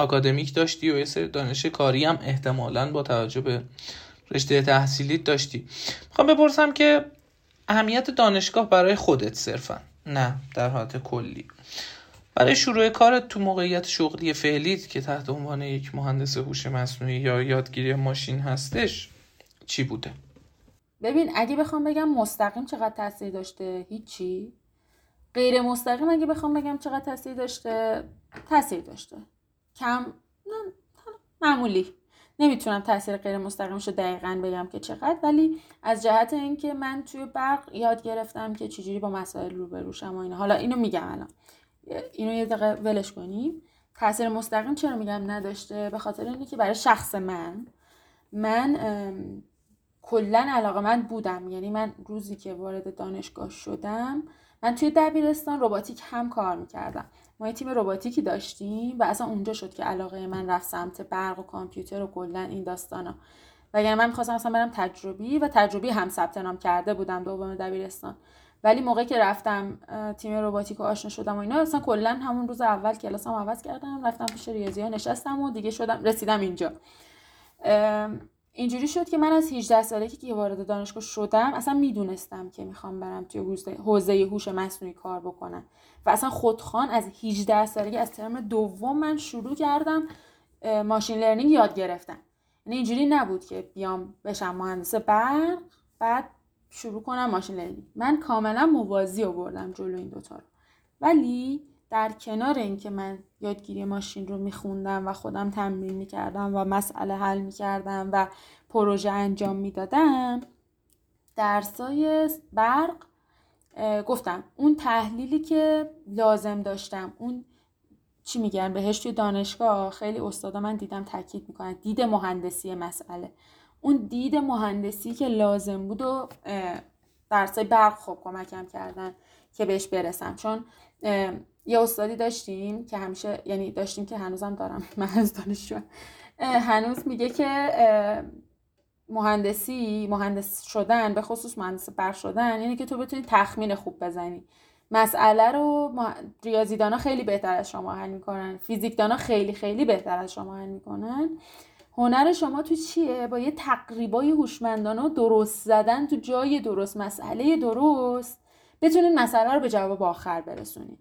اکادمیک داشتی و یه سری دانش کاری هم احتمالا با توجه به رشته تحصیلیت داشتی. می‌خوام بپرسم که اهمیت دانشگاه برای خودت صرفا نه در حالت کلی. برای شروع کارت تو موقعیت شغلی فعلیت که تحت عنوان یک مهندس هوش مصنوعی یا یادگیری ماشین هستش چی بوده؟ ببین اگه بخوام بگم مستقیم چقدر تاثیر داشته هیچی. غیر مستقیم اگه بخوام بگم چقدر تاثیر داشته تاثیر داشته. کم معمولی. نمی‌تونم تاثیر غیر مستقیمش رو دقیقا بگم که چقدر ولی از جهت اینکه من توی برق یاد گرفتم که چجوری با مسائل روبروشم و اینا. حالا اینو میگم الان. اینو یه دقیقه ولش کنیم. تاثیر مستقیم چرا میگم نداشته؟ به خاطر اینه که برای شخص من من کلا علاقه من بودم. یعنی من روزی که وارد دانشگاه شدم من توی دبیرستان روباتیک هم کار می‌کردم. ما یه تیم روباتیکی داشتیم و اصلا اونجا شد که علاقه من رفت سمت برق و کامپیوتر و کلا این داستانا. وگرنه من می‌خواستم اصلا برم تجربی و تجربی هم ثبت نام کرده بودم دوم دبیرستان. ولی موقعی که رفتم تیم روباتیک و آشنا شدم و اینا اصلا کلا همون روز اول کلاسام عوض کردم رفتم پیش ریاضی ها نشستم و دیگه شدم رسیدم اینجا. اینجوری شد که من از 18 سالگی که وارد دانشگاه شدم اصلا می‌دونستم که می‌خوام برم توی حوزه هوش مصنوعی کار بکنم. و اصلا خودخوان از 18 سالگی از ترم دوم من شروع کردم ماشین لرنینگ یاد گرفتم یعنی اینجوری نبود که بیام بشم مهندس برق بعد شروع کنم ماشین لرنینگ. من کاملا موازی آوردم جلو این دوتا رو. ولی در کنار اینکه من یادگیری ماشین رو میخوندم و خودم تمرین می‌کردم و مسئله حل می‌کردم و پروژه انجام می‌دادم درسای برق گفتم اون تحلیلی که لازم داشتم اون چی میگن بهش توی دانشگاه خیلی استادا من دیدم تاکید می‌کنن دید مهندسی مسئله. اون دید مهندسی که لازم بود و درسای برق خوب کمکم کردن که بهش برسم. چون یه استادی داشتیم که همیشه یعنی داشتیم که هنوزم دارم من از دانشجو هنوز میگه که مهندسی مهندس شدن به خصوص مهندس برق شدن یعنی که تو بتونی تخمین خوب بزنی. مسئله رو ریاضیدانا خیلی بهتر از شما حل می‌کنن. فیزیکدانا خیلی خیلی بهتر از شما حل می‌کنن. هنر شما تو چیه؟ با یه تقریبای هوشمندانه درست زدن تو جای درست مسئله درست. بتونین مسئله رو به جواب آخر برسونین.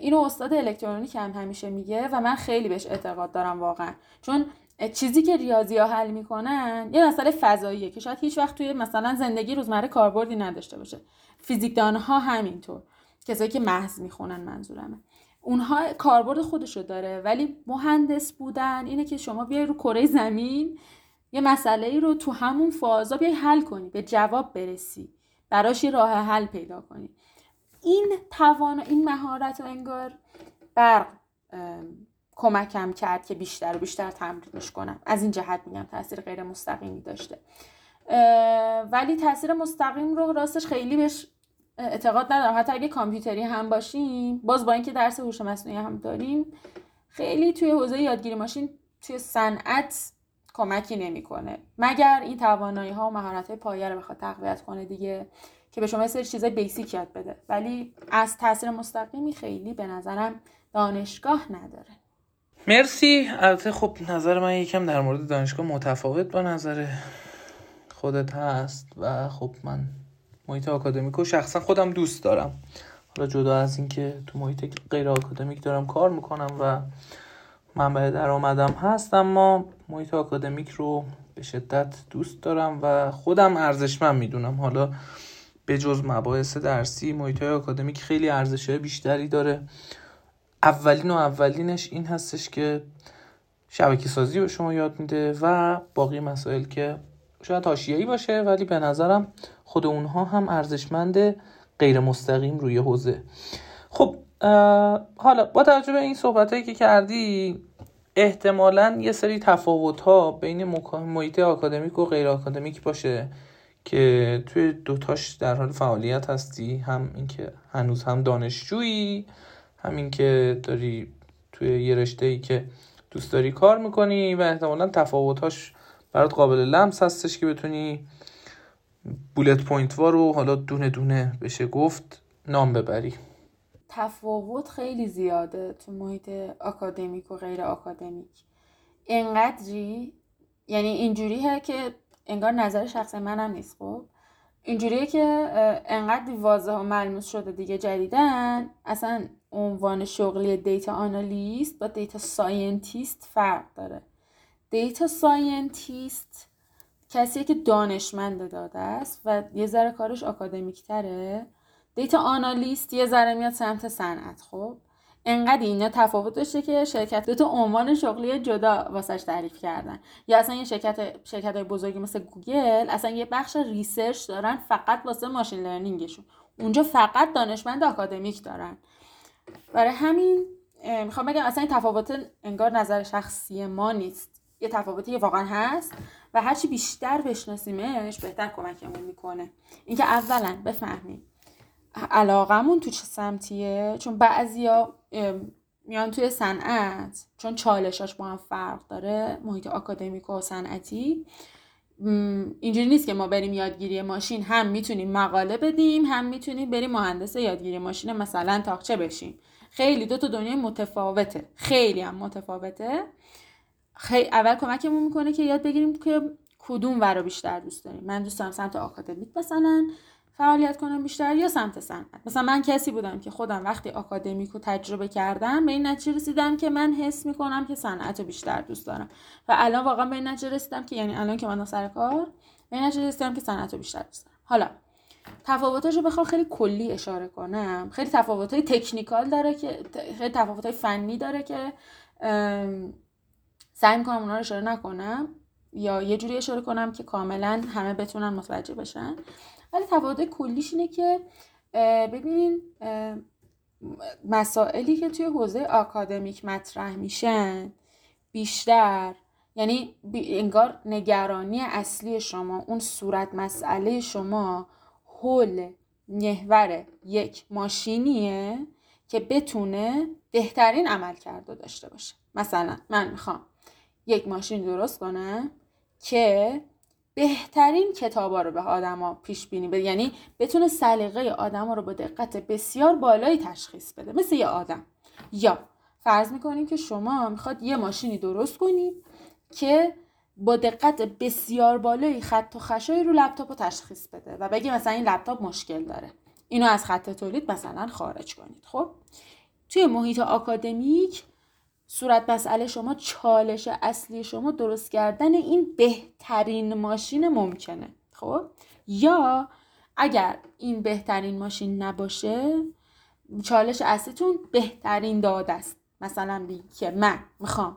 اینو استاد الکترونیک هم همیشه میگه و من خیلی بهش اعتقاد دارم واقعا. چون چیزی که ریاضی ها حل می‌کنن یه مسئله فضاییه که شاید هیچ وقت توی مثلا زندگی روزمره کاربردی نداشته باشه. فیزیکدان ها همینطور. کسایی که محض می‌خونن منظورمه. اونها کاربرد خودشو داره ولی مهندس بودن اینه که شما بیای رو کره زمین یه مسئله ای رو تو همون فازا بیای حل کنی به جواب برسی. براش راه حل پیدا کنی. این توان این مهارت و انگار برق کمکم کرد که بیشتر و بیشتر تمرینش کنم. از این جهت میگم تاثیر غیر مستقیمی داشته. ولی تاثیر مستقیم رو راستش خیلی بهش اعتقاد ندارم. حتی اگه کامپیوتری هم باشیم باز با اینکه درس هوش مصنوعی هم داریم خیلی توی حوزه یادگیری ماشین توی صنعت کمکی نمی‌کنه. مگر این توانایی ها و مهارت های پایه رو بخواد تقویت کنه دیگه که به شما سری چیزای بیسیک یاد بده. ولی از تاثیر مستقیمی خیلی به نظرم دانشگاه نداره. مرسی. البته خب نظر من یکم در مورد دانشگاه متفاوت با نظر خودت هست و خب من محیط آکادمیک شخصا خودم دوست دارم. حالا جدا از اینکه تو محیط غیر آکادمیک دارم کار می‌کنم و منبع درآمدم هست اما محیط آکادمیک رو به شدت دوست دارم و خودم ارزشمند می‌دونم. حالا به جز مباحث درسی محیط های آکادمیک خیلی ارزش بیشتری داره. اولین و اولینش این هستش که شبکه سازی به شما یاد میده و باقی مسائل که شاید حاشیه‌ای باشه ولی به نظرم خود اونها هم ارزشمند غیر مستقیم روی حوزه. خب حالا با توجه به این صحبت که کردی احتمالا یه سری تفاوت ها بین محیط آکادمیک و غیر آکادمیک باشه که توی دوتاش در حال فعالیت هستی هم اینکه هنوز هم دانشجویی همین که داری توی یه رشته ای که دوست داری کار می‌کنی و احتمالا تفاوتاش برات قابل لمس هستش که بتونی bullet point رو حالا دونه دونه بشه گفت نام ببری. تفاوت خیلی زیاده تو محیط اکادمیک و غیر اکادمیک انقدری یعنی اینجوریه که انگار نظر شخصی منم نیست خب؟ اینجوریه که انقدر واضح و ملموس شده دیگه جدیدا اصلا عنوان شغلی data analyst با data scientist فرق داره. data scientist کسیه که دانشمند داده است و یه ذره کارش اکادمیک تره data analyst یه ذره میاد سمت صنعت خب؟ انقدر اینا تفاوت داشته که شرکت دو تا عنوان شغلی جدا واسش تعریف کردن. یا اصلا یه شرکت شرکت های بزرگی مثل گوگل اصلا یه بخش research دارن فقط واسه machine learning شون. اونجا فقط دانشمند آکادمیک دارن. برای همین می‌خوام بگم اصلا این تفاوت انگار نظر شخصی ما نیست. یه تفاوتی واقعا هست و هرچی بیشتر بشناسیمش بهتر کمکمون می‌کنه. اینکه اولا بفهمیم علاقمون تو چه سمتیه؟ چون بعضیا میان توی صنعت چون چالشاش با هم فرق داره محیط آکادمیک و صنعتی. اینجوری نیست که ما بریم یادگیری ماشین هم می‌تونیم مقاله بدیم هم می‌تونیم بریم مهندس یادگیری ماشین مثلا تاقچه بشیم. خیلی دو تا دنیای متفاوته. خیلی هم متفاوته. خیلی اول کمکمون می‌کنه که یاد بگیریم که کدوم ور رو بیشتر دوست داریم. من دوست دارم سمت آکادمیک مثلا فعالیت کنم بیشتر یا سمت صنعت؟ مثلا من کسی بودم که خودم وقتی آکادمیک رو تجربه کردم به این نتیجه رسیدم که من حس می‌کنم که صنعت رو بیشتر دوست دارم. و الان واقعا به این نتیجه رسیدم که یعنی الان که من سر کار به این رسیدم که صنعت رو بیشتر دوست دارم. حالا تفاوتاش رو بخوام خیلی کلی اشاره کنم. خیلی تفاوت تکنیکال داره که خیلی تفاوت فنی داره که سعی می‌کنم اونا رو اشاره نکنم یا یه جوری اشاره کنم که کاملا همه بتونن متوجه بشن. ولی تفاوت کلیش اینه که ببینین مسائلی که توی حوزه آکادمیک مطرح میشن بیشتر یعنی انگار نگرانی اصلی شما اون صورت مسئله شما حول محور یک ماشینیه که بتونه بهترین عمل کرده داشته باشه. مثلا من می‌خوام یک ماشین درست کنم که بهترین کتابا رو به آدما پیش بینی بده. یعنی بتونه سلیقه آدما رو با دقت بسیار بالایی تشخیص بده. مثل یه آدم. یا فرض می‌کنیم که شما می‌خواد یه ماشینی درست کنید که با دقت بسیار بالایی خط و خشایی رو لپتاپ رو تشخیص بده و بگی مثلا این لپتاپ مشکل داره. اینو از خط تولید مثلا خارج کنید. خب؟ توی محیط آکادمیک صورت مسئله شما چالش اصلی شما درست کردن این بهترین ماشین ممکنه. خب؟ یا اگر این بهترین ماشین نباشه چالش اصلیتون بهترین داده است. مثلا بگی که من می‌خوام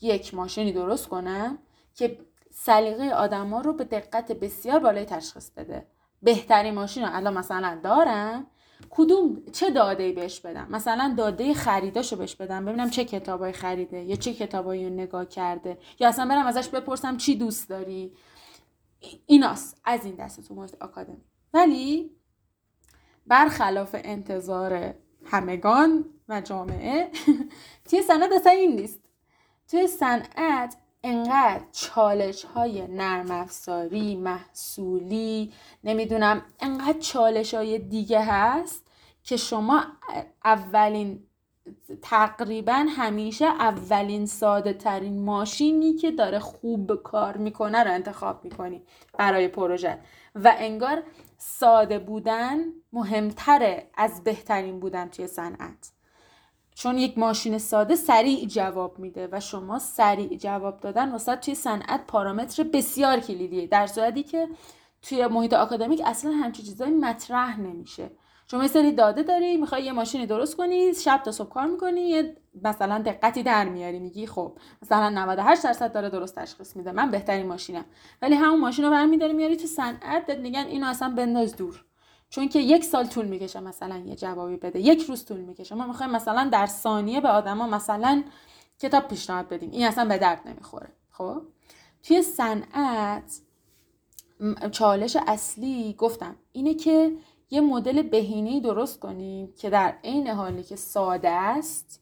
یک ماشینی درست کنم که سلیقه آدما رو به دقت بسیار بالای تشخیص بده. بهترین ماشین رو الان مثلا دارم کدوم چه داده بهش بدم؟ مثلا داده خریداشو بهش بدم ببینم چه کتابای خریده یا چه کتابایی نگاه کرده یا اصلا برم ازش بپرسم چی دوست داری؟ ایناست از این دسته تو محیط آکادمی. ولی برخلاف انتظار همگان و جامعه توی صنعت اصلا این نیست. توی صنعت انقدر چالش های نرم افزاری محصولی نمی‌دونم انقدر چالش های دیگه هست که شما اولین تقریبا همیشه اولین ساده ترین ماشینی که داره خوب کار می‌کنه رو انتخاب می‌کنی برای پروژه. و انگار ساده بودن مهمتره از بهترین بودن توی صنعت. چون یک ماشین ساده سریع جواب میده و شما سریع جواب دادن واسه توی صنعت پارامتر بسیار کلیدیه. در صورتی که توی محیط آکادمیک اصلا همچین چیزایی مطرح نمیشه. شما سری داده داری می‌خوای یه ماشینی درست کنی شب تا صبح کار می‌کنی یه مثلا دقتی در میاری میگی خب مثلا 98 درصد داره درست تشخیص میده من بهترین ماشینم. ولی همون ماشین رو برمیداری میاری تو صنعت میگن اینو اصلا بنداز دور. چون که یک سال طول می‌کشه مثلا یه جوابی بده یک روز طول می‌کشه. ما می‌خوایم مثلا در ثانیه به آدما مثلا کتاب پیشنهاد بدیم. این اصلا به درد نمی‌خوره. خب؟ توی صنعت چالش اصلی گفتم. اینه که یه مدل بهینه‌ای درست کنیم که در عین حالی که ساده است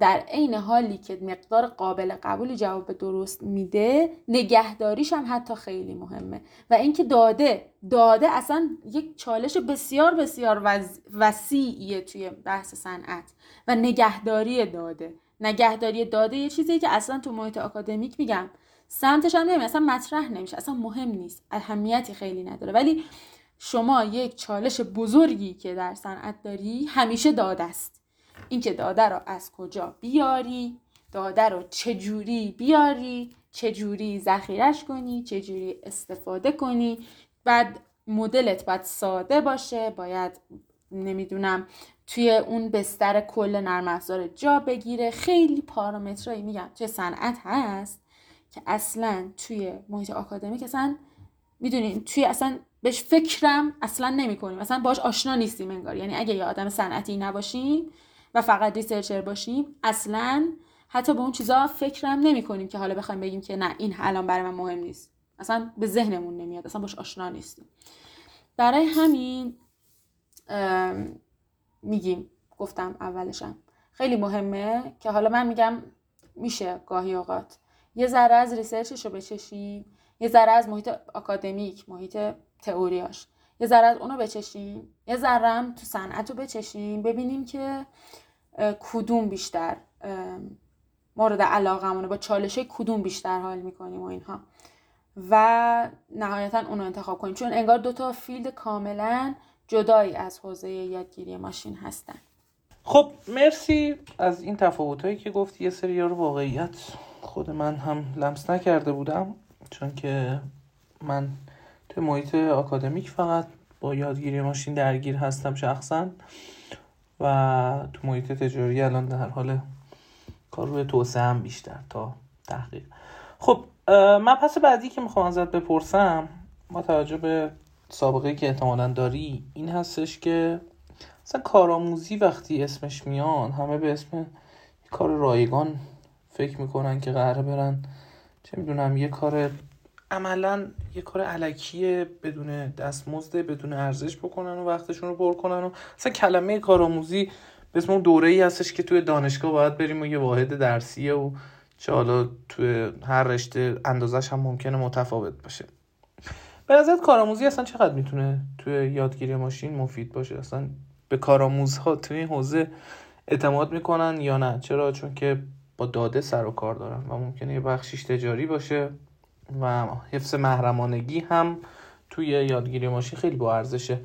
در عین حالی که مقدار قابل قبولی جواب درست میده نگهداریش هم حتی خیلی مهمه. و اینکه داده داده اصلا یک چالش بسیار بسیار وسیعیه توی بحث صنعت. و نگهداری داده. نگهداری داده یه چیزی که اصلا تو محیط آکادمیک میگم. سمتش هم نمیشه اصلا مطرح نمیشه اصلا مهم نیست. اهمیتی خیلی نداره. ولی شما یک چالش بزرگی که در صنعت داری همیشه داده است. اینکه داده رو از کجا بیاری داده رو چجوری بیاری چجوری ذخیرش کنی چجوری استفاده کنی. بعد مدلت باید ساده باشه باید نمی‌دونم توی اون بستر کل نرم افزار جا بگیره. خیلی پارامترایی میگم توی صنعت هست که اصلا توی محیط آکادمیک اصلا می‌دونین توی اصلا بهش فکرم اصلا نمی کنیم اصلا باش آشنا نیستیم انگار. یعنی اگه یه آدم صنعتی نباشیم و فقط ریسرچر باشیم اصلا حتی به اون چیزا فکرم نمی کنیم که حالا بخوایم بگیم که نه این الان برای من مهم نیست. اصلا به ذهنمون نمیاد اصلا باش آشنا نیستیم. برای همین میگیم گفتم اولشم. خیلی مهمه که حالا من میگم میشه گاهی اوقات. یه ذره از ریسرچش رو بچشیم یه ذره از محیط اکادمیک محیط تئوریاش. یه ذره از اونو بچشیم. یه ذره تو صنعت رو بچشیم. ببینیم که کدوم بیشتر مورد علاقه با چالش کدوم بیشتر حال می‌کنیم و اینها. و نهایتا اونو انتخاب کنیم. چون انگار دوتا فیلد کاملا جدایی از حوزه یادگیری ماشین هستن. خب مرسی از این تفاوت هایی که گفتی. یه سری رو واقعیت خود من هم لمس نکرده بودم. چون که من تو محیط آکادمیک فقط با یادگیری ماشین درگیر هستم شخصا و تو محیط تجاری الان در حال کار روی توسعه هم بیشتر تا تحقیق. خب من پس بعدی که می‌خوام ازت بپرسم با توجه به سابقه که احتمالا داری این هستش که مثلا کارآموزی وقتی اسمش میان همه به اسم کار رایگان فکر می‌کنن که قراره برن چه می‌دونم یه کار عملا یه کار علکیه بدون دستمزد بدون ارزش بکنن و وقتشون رو پر کنن و مثلا کلمه کارآموزی به اسم دوره ای هستش که توی دانشگاه باید بریم و یه واحد درسیه و چه حالا توی هر رشته اندازش هم ممکنه متفاوت باشه. به نظرت کارآموزی اصلا چقدر می‌تونه توی یادگیری ماشین مفید باشه؟ اصلا به کارآموزها توی این حوزه اعتماد می‌کنن یا نه؟ چرا؟ چون که با داده سر و کار دارن و ممکنه یه بخشیش تجاری باشه. و حفظ محرمانگی هم توی یادگیری ماشین خیلی با ارزشه.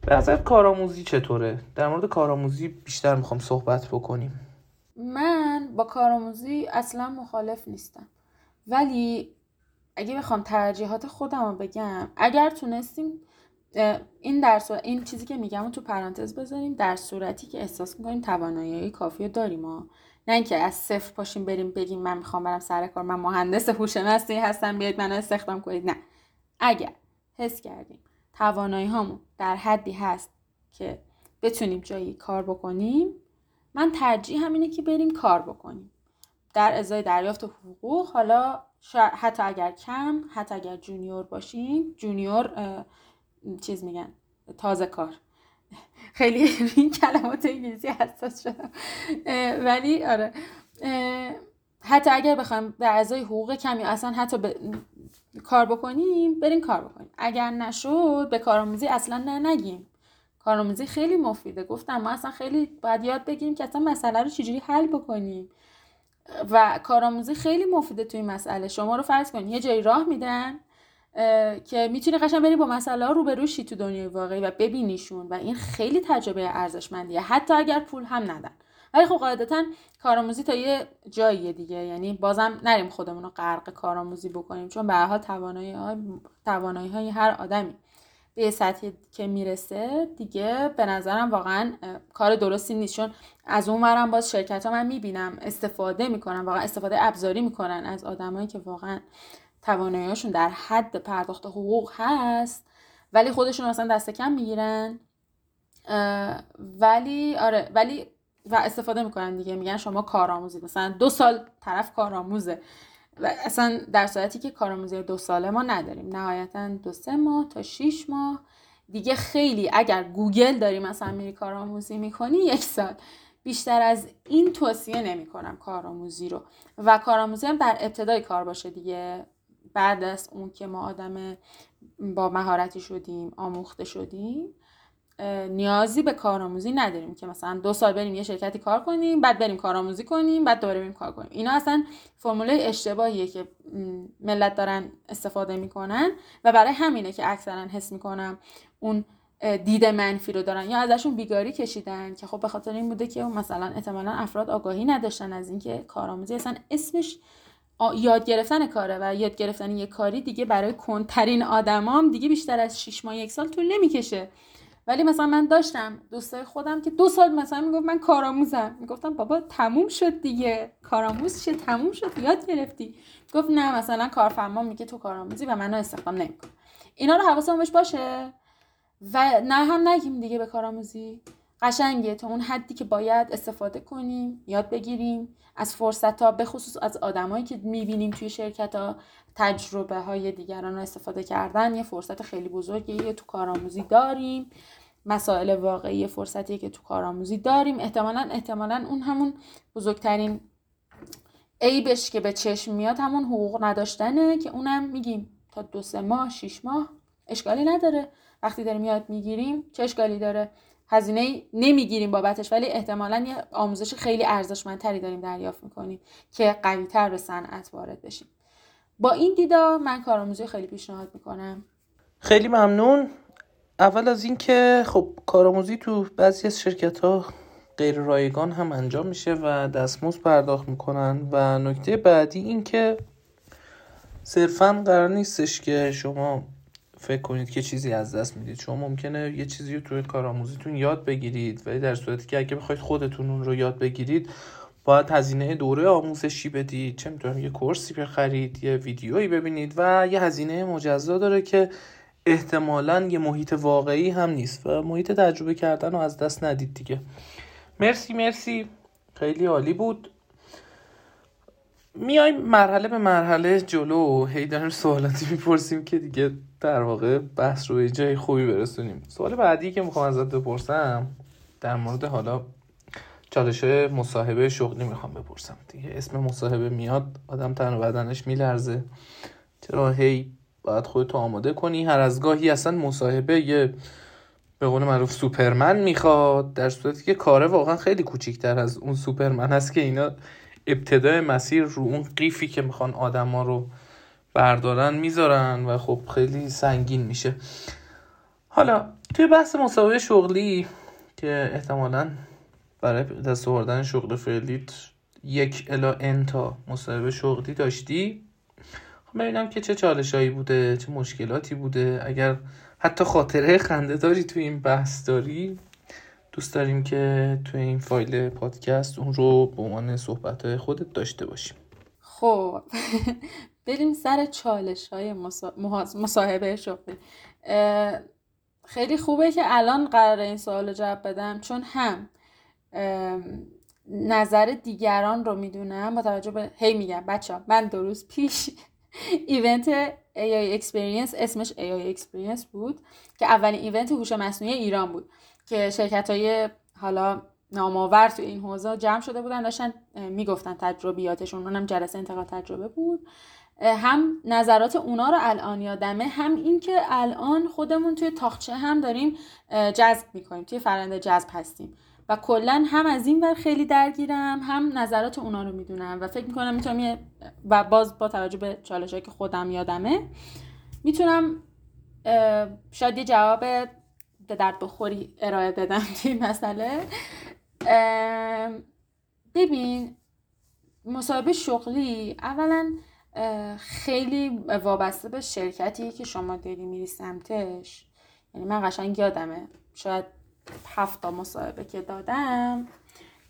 به نظرت کارآموزی چطوره؟ در مورد کارآموزی بیشتر می‌خوام صحبت بکنیم. من با کارآموزی اصلا مخالف نیستم. ولی اگه بخوام ترجیحات خودم رو بگم اگر تونستیم این در این چیزی که میگم تو پرانتز بذاریم در صورتی که احساس می‌کنیم توانایی کافی داریم ما. نه اینکه از صفر پاشیم بریم بگیم من می‌خوام برم سر کار من مهندس هوش مصنوعی هستم بیاید منو استخدام کنید. نه. اگر حس کردیم توانایی هامون در حدی هست که بتونیم جایی کار بکنیم من ترجیح همینه که بریم کار بکنیم. در ازای دریافت حقوق حالا حتی اگر کم حتی اگر جونیور باشیم جونیور چیز میگن تازه کار. خیلی این کلمات انگلیسی حساس شدم. ولی آره. حتی اگر بخوایم به اعضای حقوق کمی اصلا حتی به کار بکنیم بریم کار بکنیم. اگر نشد به کارآموزی اصلا نه نگیم. کارآموزی خیلی مفیده. گفتم ما اصلا خیلی باید یاد بگیریم که اصلا مسئله رو چجوری حل بکنیم. و کارآموزی خیلی مفیده توی مسئله. شما رو فرض کنید یه جایی راه میدن. که می‌تونی قشنگ بری با مسئله ها روبروشی تو دنیای واقعی و ببینیشون و این خیلی تجربه ارزشمندیه. حتی اگر پول هم ندن. ولی خب قاعدتا کارآموزی تا یه جاییه دیگه. یعنی بازم نریم خودمون رو غرق کارآموزی بکنیم. چون به هر توانایی توانایی های هر آدمی به سطحی که می‌رسه دیگه به نظرم واقعا کار درستی نیست. چون از اون ورم باز شرکت ها من می‌بینم استفاده می‌کنن واقعا استفاده ابزاری می‌کنن از آدمایی که واقعا تواناییشون در حد پرداخت حقوق هست ولی خودشون اصلا دست کم می‌گیرن. ولی آره ولی و استفاده می‌کنن دیگه. میگن شما کارآموزید. مثلا دو سال طرف کارآموزه. و اصلا در صورتی که کارآموزی دو ساله ما نداریم. نهایتا دو سه ماه تا شیش ماه. دیگه خیلی اگر گوگل داری مثلا میری کارآموزی می‌کنی یک سال. بیشتر از این توصیه نمی کنم کارآموزی رو. و کارآموزی هم در ابتدای کار باشه دیگه. بعد از اون که ما آدم با مهارتی شدیم آموخته شدیم نیازی به کارآموزی نداریم که مثلا دو سال بریم یه شرکتی کار کنیم بعد بریم کارآموزی کنیم بعد دوباره بریم کار کنیم. اینا اصلا فرموله اشتباهیه که ملت دارن استفاده می‌کنن و برای همینه که اکثرا حس می‌کنم اون دید منفی رو دارن یا ازشون بیگاری کشیدن که خب به خاطر این بوده که مثلا احتمالا افراد آگاهی نداشتن از اینکه کارآموزی اصلا اسمش یاد گرفتن کاره و یاد گرفتن یه کاری دیگه برای کنترین آدمام دیگه بیشتر از 6 ماه یک سال طول نمی‌کشه. ولی مثلا من داشتم دوستای خودم که دو سال مثلا می‌گفت من کارآموزم. می‌گفتم بابا تموم شد دیگه. کارآموز چه؟ تموم شد. یاد گرفتی. گفت نه مثلا کارفرما میگه تو کارآموزی و منو استخدام نمی‌کنه. اینا رو حواسمون بهش باشه. و نه هم نگیم دیگه به کارآموزی. قشنگه تا اون حدی که باید استفاده کنیم یاد بگیریم از فرصت ها به خصوص از آدمایی که می‌بینیم توی شرکت ها تجربه های دیگران رو استفاده کردن یه فرصت خیلی بزرگی تو کارآموزی داریم. مسائل واقعی فرصتی که تو کارآموزی داریم. احتمالا احتمالا اون همون بزرگترین عیبش که به چشم میاد همون حقوق نداشتنه که اونم میگیم تا دو سه ماه شیش ماه اشکالی نداره. وقتی داریم یاد می‌گیریم چه اشکالی داره؟ هزینه نمی‌گیریم بابتش ولی احتمالا یه آموزش خیلی ارزشمندتری داریم دریافت می‌کنیم که قویتر به صنعت وارد بشیم. با این دیدا من کارآموزی خیلی پیشنهاد می‌کنم. خیلی ممنون. اول از اینکه خب کارآموزی تو بعضی از شرکت ها غیر رایگان هم انجام میشه و دستمزد پرداخت می‌کنن و نکته بعدی این که صرفا قرار نیستش که شما فکر کنید که چیزی از دست می‌دید. شما ممکنه یه چیزی رو توی کارآموزیتون یاد بگیرید ولی در صورتی که اگه بخواید خودتون اون رو یاد بگیرید باید هزینه دوره آموزشی بدید. چه می‌تونم یه کورسی بخرید یه ویدیویی ببینید و یه هزینه مجزا داره که احتمالا یه محیط واقعی هم نیست و محیط تجربه کردن رو از دست ندید دیگه. مرسی مرسی. خیلی عالی بود. میایم مرحله به مرحله جلو. هی داریم سوالاتی می‌پرسیم که دیگه در واقع بحث رو جای خوبی برسونیم. سوال بعدی که می‌خوام ازت بپرسم در مورد حالا چالش مصاحبه شغلی می‌خوام بپرسم. دیگه اسم مصاحبه میاد آدم تن و بدنش میلرزه. چرا هی باید خودتو آماده کنی؟ هر از گاهی اصلا مصاحبه یه به قول معروف سوپرمن می‌خواد در صورتی که کاره واقعا خیلی کوچیکتر از اون سوپرمن هست که اینا ابتدای مسیر رو اون قیفی که می‌خوان آدما رو بردارن می‌ذارن و خب خیلی سنگین میشه. حالا توی بحث مسابقه شغلی که احتمالا برای دست آوردن شغل فعلیت یک الا ان تا مصاحبه شغلی داشتی. خب ببینم که چه چالشایی بوده چه مشکلاتی بوده. اگر حتی خاطره خنده داری توی این بحث داری دوست داریم که توی این فایل پادکست اون رو به عنوان صحبت خودت داشته باشیم. خب بریم سر چالش های مصاحبه شغلی. خیلی خوبه که الان قرار این سوال رو جواب بدم چون هم نظر دیگران رو می‌دونم با توجه به هی میگم بچه من دو روز پیش ایونت AI Experience اسمش AI Experience بود که اولین ایونت هوش مصنوعی ایران بود که شرکت های حالا نامآور تو این حوزه جمع شده بودن داشتن می‌گفتن تجربیاتشون اونم جلسه انتقال تجربه بود. هم نظرات اونا رو الان یادمه هم این که الان خودمون توی تاخچه هم داریم جذب می‌کنیم توی فرنده جذب هستیم. و کلا هم از این ور خیلی درگیرم هم نظرات اونا رو می‌دونم. و فکر می‌کنم می‌تونم و باز با توجه به چالش که خودم یادمه می‌تونم شاید یه جواب به درد بخوری ارائه بدم توی مسئله. ببین مصاحبه شغلی اولا خیلی وابسته به شرکتی که شما داری میری سمتش. یعنی من قشنگ یادمه. شاید هفت تا مصاحبه که دادم.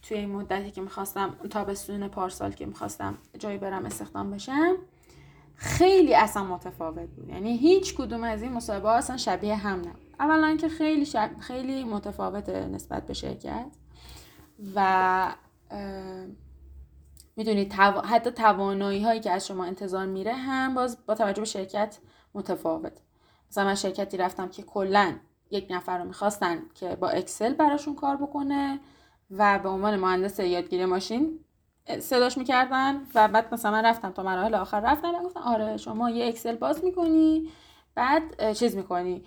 توی این مدتی که می‌خواستم تابستون پارسال که می‌خواستم جایی برم استخدام بشم خیلی اصلا متفاوت بود. یعنی هیچ کدوم از این مصاحبه اصلا شبیه هم نبود. اولا که خیلی شب... خیلی متفاوته نسبت به شرکت. و می‌دونید حتی توانایی هایی که از شما انتظار میره هم باز با توجه به شرکت متفاوت. مثلا من شرکتی رفتم که کلا یک نفر رو می‌خواستن که با اکسل براشون کار بکنه و به عنوان مهندس یادگیری ماشین صداش می‌کردن و بعد مثلا من رفتم تا مراحل آخر رفتم و گفتن آره شما یه اکسل باز می‌کنی بعد چیز می‌کنی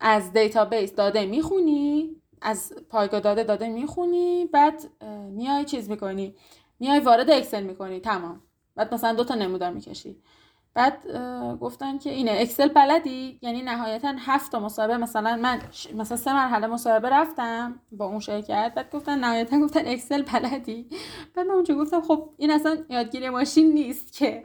از database داده می‌خونی از پایگاه داده داده می‌خونی بعد میای چیز می‌کنی. میای وارد اکسل می‌کنی. تمام. بعد مثلا دو تا نمودار می‌کشی. بعد گفتن که اینه. اکسل بلدی؟ یعنی نهایتا هفت تا مصاحبه. مثلا من مثلا سه مرحله مصاحبه رفتم با اون شرکت. بعد گفتن نهایتا گفتن اکسل بلدی. بعد من اونجا گفتم خب این اصلا یادگیری ماشین نیست که.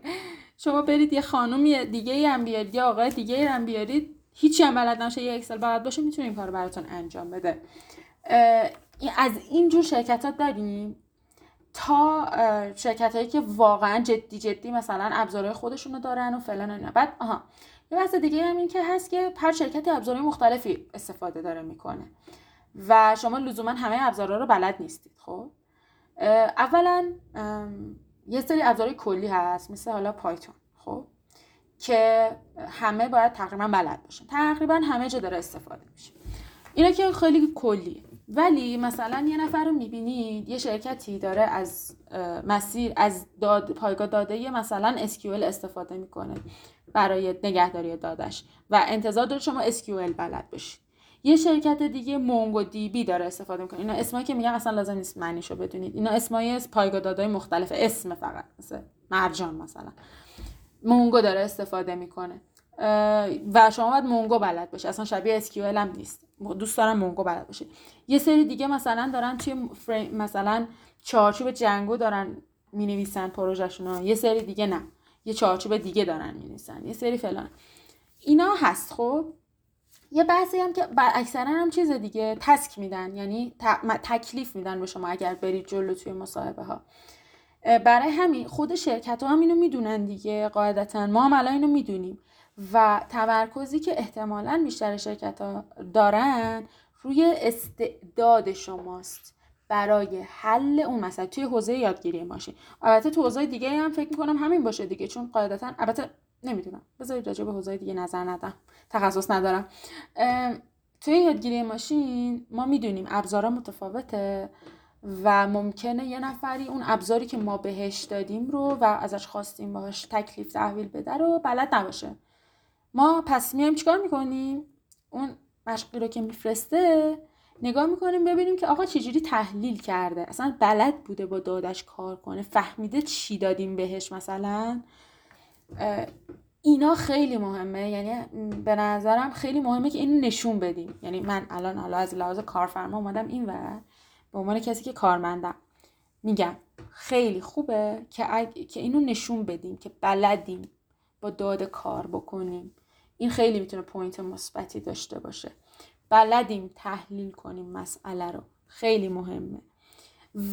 شما برید یه خانومی دیگه هم بیارید یا آقای دیگه هم بیارید. هیچی هم بلد نشه یه اکسل بلد باشه. می‌تونه این کار براتون انجام بده. از اینجور شرکت ها داریم. تا شرکت هایی که واقعا جدی جدی مثلا ابزارهای خودشونو دارن و فلان و بعد آها یه بحث دیگه هم این که هست که هر شرکتی ابزارهای مختلفی استفاده داره می‌کنه. و شما لزوما همه ابزارها رو بلد نیستید خب؟ اولا یه سری ابزارهای کلی هست مثل حالا پایتون خب؟ که همه باید تقریبا بلد باشن. تقریبا همه جا داره استفاده میشه. اینا که خیلی کلیه. ولی مثلا یه نفر رو می‌بینید یه شرکتی داره از مسیر از داد پایگاه داده مثلا SQL استفاده می‌کنه برای نگهداری دادش و انتظار داره شما SQL بلد باشید یه شرکت دیگه مونگو دی بی داره استفاده می‌کنه. اینا اسمایی که میگم اصلا لازم نیست معنیشو بدونید. اینا اسمای پایگاه دادای مختلف اسم فقط مثل مرجان مثلا. مونگو داره استفاده می‌کنه. و شما باید مونگو بلد باشه اصلا شبیه SQL هم نیست. دوست دارم مونگو بلد باشه یه سری دیگه مثلا دارن توی فریم مثلا چارچوب جنگو دارن می نویسن یه سری دیگه نه. یه چارچوب دیگه دارن می نویسن یه سری فلان. اینا هست خب. یه بحثی هم که اکثرا هم چیز دیگه تسک میدن. یعنی تکلیف میدن به شما اگر برید جلو توی مصاحبه ها برای همین خود شرکت ها هم اینو می‌دونن دیگه قاعدتا. ما هم الان اینو می‌دونیم. و تمرکزی که احتمالا بیشتر شرکت ها دارن روی استعداد شماست برای حل اون مسئله. توی حوزه یادگیری ماشین البته تو حوزه دیگه هم فکر می‌کنم همین باشه دیگه چون قاعدتا البته نمی‌دونم. بذارید راجع به حوزه دیگه نظر ندم. تخصص ندارم. توی یادگیری ماشین ما می‌دونیم ابزارا متفاوته و ممکنه یه نفری اون ابزاری که ما بهش دادیم رو و ازش خواستیم باش تکلیف تحویل بده رو بلد نباشه. ما پس میایم چیکار می‌کنیم؟ اون مشقی رو که میفرسته نگاه می‌کنیم ببینیم که آقا چجوری تحلیل کرده. اصلا بلد بوده با دادش کار کنه. فهمیده چی دادیم بهش مثلا؟ اینا خیلی مهمه. یعنی به نظرم خیلی مهمه که اینو نشون بدیم. یعنی من الان حالا از لحاظ کارفرما اومدم این ور. به عنوان کسی که کارمندم. میگم خیلی خوبه که, که اینو نشون بدیم که بلدیم با داده کار بکنیم. این خیلی می‌تونه پوینت مثبتی داشته باشه. بلدیم تحلیل کنیم مسئله رو. خیلی مهمه.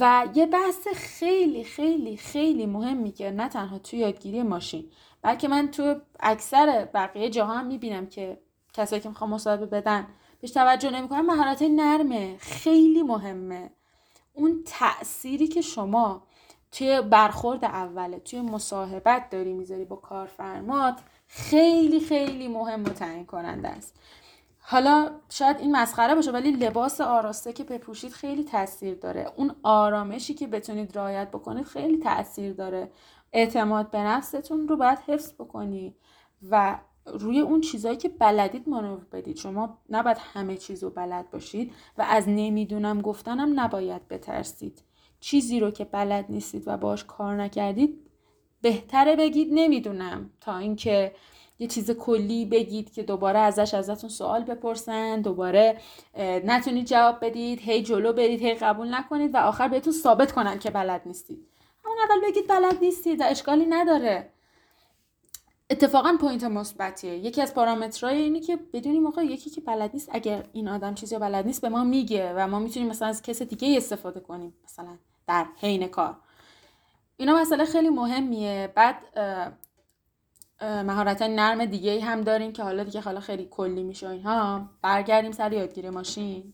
و یه بحث خیلی خیلی خیلی مهمی که نه تنها توی یادگیری ماشین بلکه من تو اکثر بقیه جاها هم می‌بینم که کسایی که می‌خوام مصاحبه بدن بهش توجه نمی‌کنن مهارت نرمه. خیلی مهمه. اون تأثیری که شما توی برخورد اوله توی مصاحبت داری می‌ذاری با کارفرمات خیلی خیلی مهم و تعیین کننده است. حالا شاید این مسخره باشه ولی لباس آراسته که بپوشید خیلی تاثیر داره. اون آرامشی که بتونید رعایت بکنید خیلی تاثیر داره. اعتماد به نفستون رو باید حفظ بکنید و روی اون چیزایی که بلدید مانور بدید. شما نباید همه چیز رو بلد باشید و از نمی‌دونم گفتنم نباید بترسید. چیزی رو که بلد نیستید و باش کار نکردید بهتره بگید نمی‌دونم. تا اینکه یه چیز کلی بگید که دوباره ازش ازتون سوال بپرسن دوباره نتونید جواب بدید هی جلو برید هی قبول نکنید و آخر بهتون ثابت کنن که بلد نیستید. همون اول بگید بلد نیستید و اشکالی نداره. اتفاقا point مثبتیه. یکی از پارامترهای اینه که بدونیم موقع یکی که بلد نیست اگر این آدم چیزی بلد نیست به ما میگه و ما می‌تونیم مثلا از کس دیگه استفاده کنیم. مثلا در حین کار. اینا مسئله خیلی مهمیه. بعد مهارت نرم دیگه هم داریم که حالا دیگه حالا خیلی کلی میشه اینها. برگردیم سر یادگیری ماشین.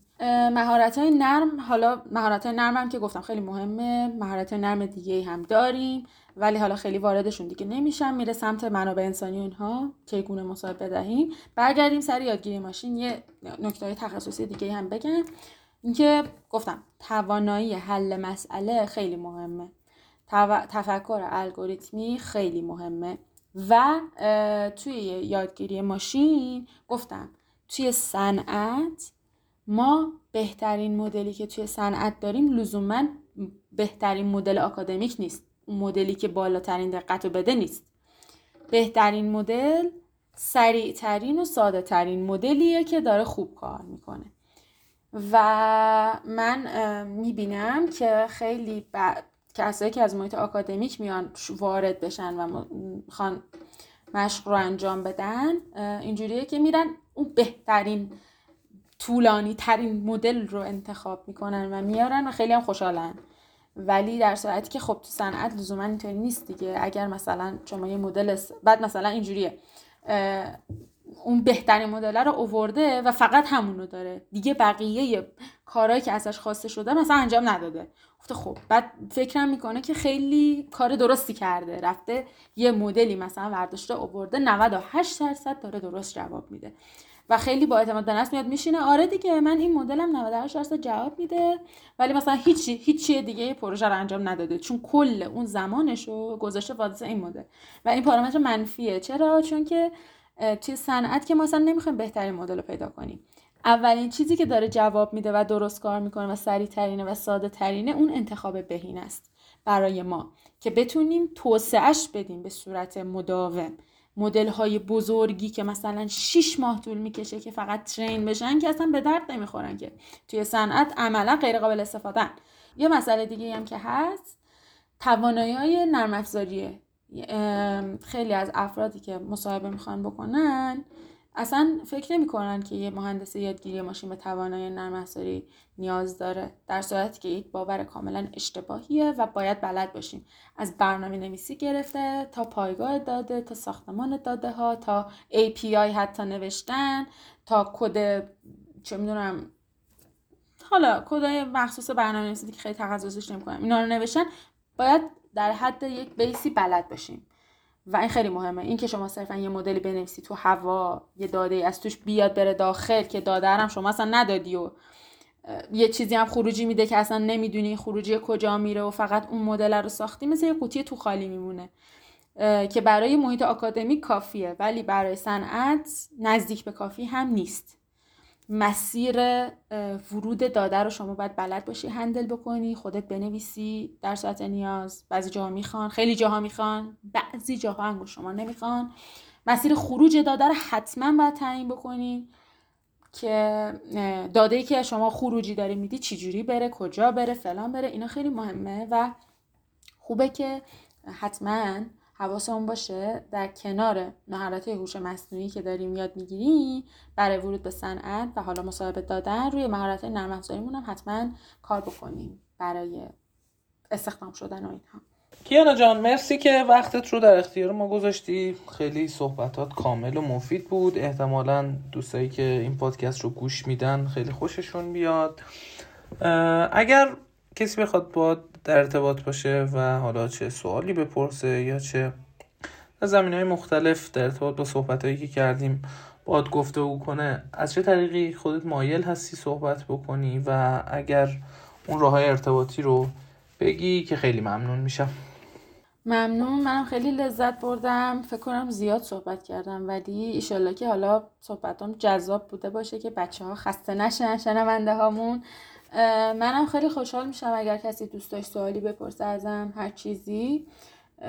مهارت های نرم حالا مهارت های نرم هم که گفتم خیلی مهمه. مهارت نرم دیگه هم داریم ولی حالا خیلی واردشون دیگه نمیشم میره سمت منابع انسانی اونها چگونه مصاحبه بدهیم. برگردیم سر یادگیری ماشین. یه نکته تخصصی دیگه هم بگم. اینکه گفتم توانایی حل مسئله خیلی مهمه. تفکر الگوریتمی خیلی مهمه. و توی یادگیری ماشین گفتم توی صنعت ما بهترین مدلی که توی صنعت داریم لزوما بهترین مدل آکادمیک نیست. مدلی که بالاترین دقت رو بده نیست. بهترین مدل سریعترین و ساده ترین مدلیه که داره خوب کار می‌کنه. و من می‌بینم که خیلی کسایی که از محیط آکادمیک میان وارد بشن و می‌خوان مشق رو انجام بدن اینجوریه که میرن اون بهترین طولانی ترین مدل رو انتخاب می‌کنن و میارن و خیلی هم خوشحالن. ولی در صورتی که خب تو صنعت لزوما اینطوری نیست دیگه. اگر مثلا شما یه مدل بعد مثلا اینجوریه اون بهترین مدل رو اوورده و فقط همونو داره. دیگه بقیه کارهایی که ازش خواسته شده مثلا انجام نداده. گفته خب بعد فکرم می‌کنه که خیلی کار درستی کرده. رفته یه مدلی مثلا ورداشته اوورده 98 درصد داره درست جواب میده. و خیلی با اعتماد به نفس میاد میشینه آره دیگه من این مدلم 98 درصد جواب میده. ولی مثلا هیچی هیچی دیگه پروژه رو انجام نداده. چون کل اون زمانش رو گذاشته واسه این مدل. و این پارامتر منفیه. چرا؟ چون که توی صنعت که ما مثلا نمی‌خوایم بهترین مدل رو پیدا کنیم. اولین چیزی که داره جواب میده و درست کار می‌کنه و سریع ترینه و ساده ترینه اون انتخاب بهین است برای ما که بتونیم توسعهش بدیم به صورت مداوم. مدل های بزرگی که مثلا 6 ماه طول می‌کشه که فقط ترین بشن که اصلا به درد نمی‌خورن که توی صنعت عملا غیر قابل استفاده یه مسئله دیگه هم که هست توانایی های نرم افزاریه خیلی از افرادی که مصاحبه می‌خوان بکنن اصلا فکر نمی‌کنن که یه مهندس یادگیری ماشین به توانایی نرم افزاری نیاز داره در صورتی که یک باور کاملا اشتباهیه و باید بلد باشیم. از برنامه نویسی گرفته تا پایگاه داده تا ساختمان داده ها تا API حتی نوشتن تا کد چه می‌دونم حالا کدای مخصوص برنامه نویسی که خیلی تخصصش نمی‌کنم اینا رو نوشتن. باید در حد یک بیسی بلد باشیم. و این خیلی مهمه. این که شما صرفا یه مدلی بنویسی تو هوا یه داده از توش بیاد بره داخل که داده هم شما اصلا ندادی و یه چیزی هم خروجی میده که اصلا نمی‌دونی خروجی کجا میره و فقط اون مدل رو ساختی. مثل یه قوطی تو خالی میمونه. که برای محیط آکادمیک کافیه ولی برای صنعت نزدیک به کافی هم نیست. مسیر ورود داده رو شما باید بلد باشی هندل بکنی خودت بنویسی در صورت نیاز. بعضی جاها می‌خوان خیلی جاها می‌خوان بعضی جاها هم شما نمی‌خوان. مسیر خروج داده رو حتما باید تعیین بکنی که داده ای که شما خروجی داری میدی چجوری بره کجا بره فلان بره اینا خیلی مهمه و خوبه که حتما حواسمون باشه در کنار مهارت هوش مصنوعی که داریم یاد می‌گیریم برای ورود به صنعت و حالا مصاحبه دادن روی مهارت نرم افزاریمون هم حتما کار بکنیم برای استخدام شدن و اینها. کیانا جان مرسی که وقتت رو در اختیار ما گذاشتی. خیلی صحبتات کامل و مفید بود. احتمالا دوستایی که این پادکست رو گوش میدن خیلی خوششون بیاد اگر کسی بخواد با در ارتباط باشه و حالا چه سوالی بپرسه یا چه زمین های مختلف در ارتباط با صحبت هایی که کردیم باد گفته او کنه از چه طریقی خودت مایل هستی صحبت بکنی و اگر اون راه های ارتباطی رو بگی که خیلی ممنون میشم. ممنون. منم خیلی لذت بردم. فکر کنم زیاد صحبت کردم ولی ایشالله که حالا صحبتام جذاب بوده باشه که بچه ها خسته نشن شنونده هامون. منم خیلی خوشحال میشم اگر کسی دوست داشت سوالی بپرسه ازم هر چیزی.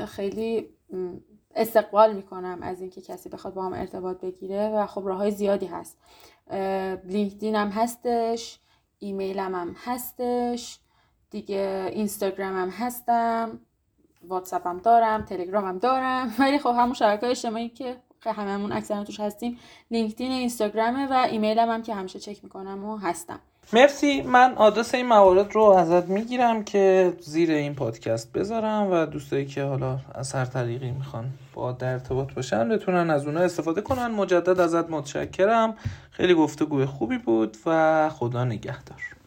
خیلی استقبال می‌کنم از اینکه کسی بخواد با هم ارتباط بگیره و خب راه های زیادی هست. لینکدین هم هستش ایمیلم هم هستش دیگه اینستاگرام هم هستم واتساپ هم دارم تلگرام هم دارم. ولی خب همون شبکه اجتماعی که هممون اکثرا توش هستیم لینکدین اینستاگرامه و ایمیلم هم که همیشه چک می‌کنم و هستم. مرسی. من آدرس این موارد رو ازت می‌گیرم که زیر این پادکست بذارم و دوستایی که حالا از هر طریقی می‌خوان با در ارتباط باشن بتونن از اونها استفاده کنن. مجدد ازت متشکرم. خیلی گفتگوی خوبی بود و خدا نگهدار.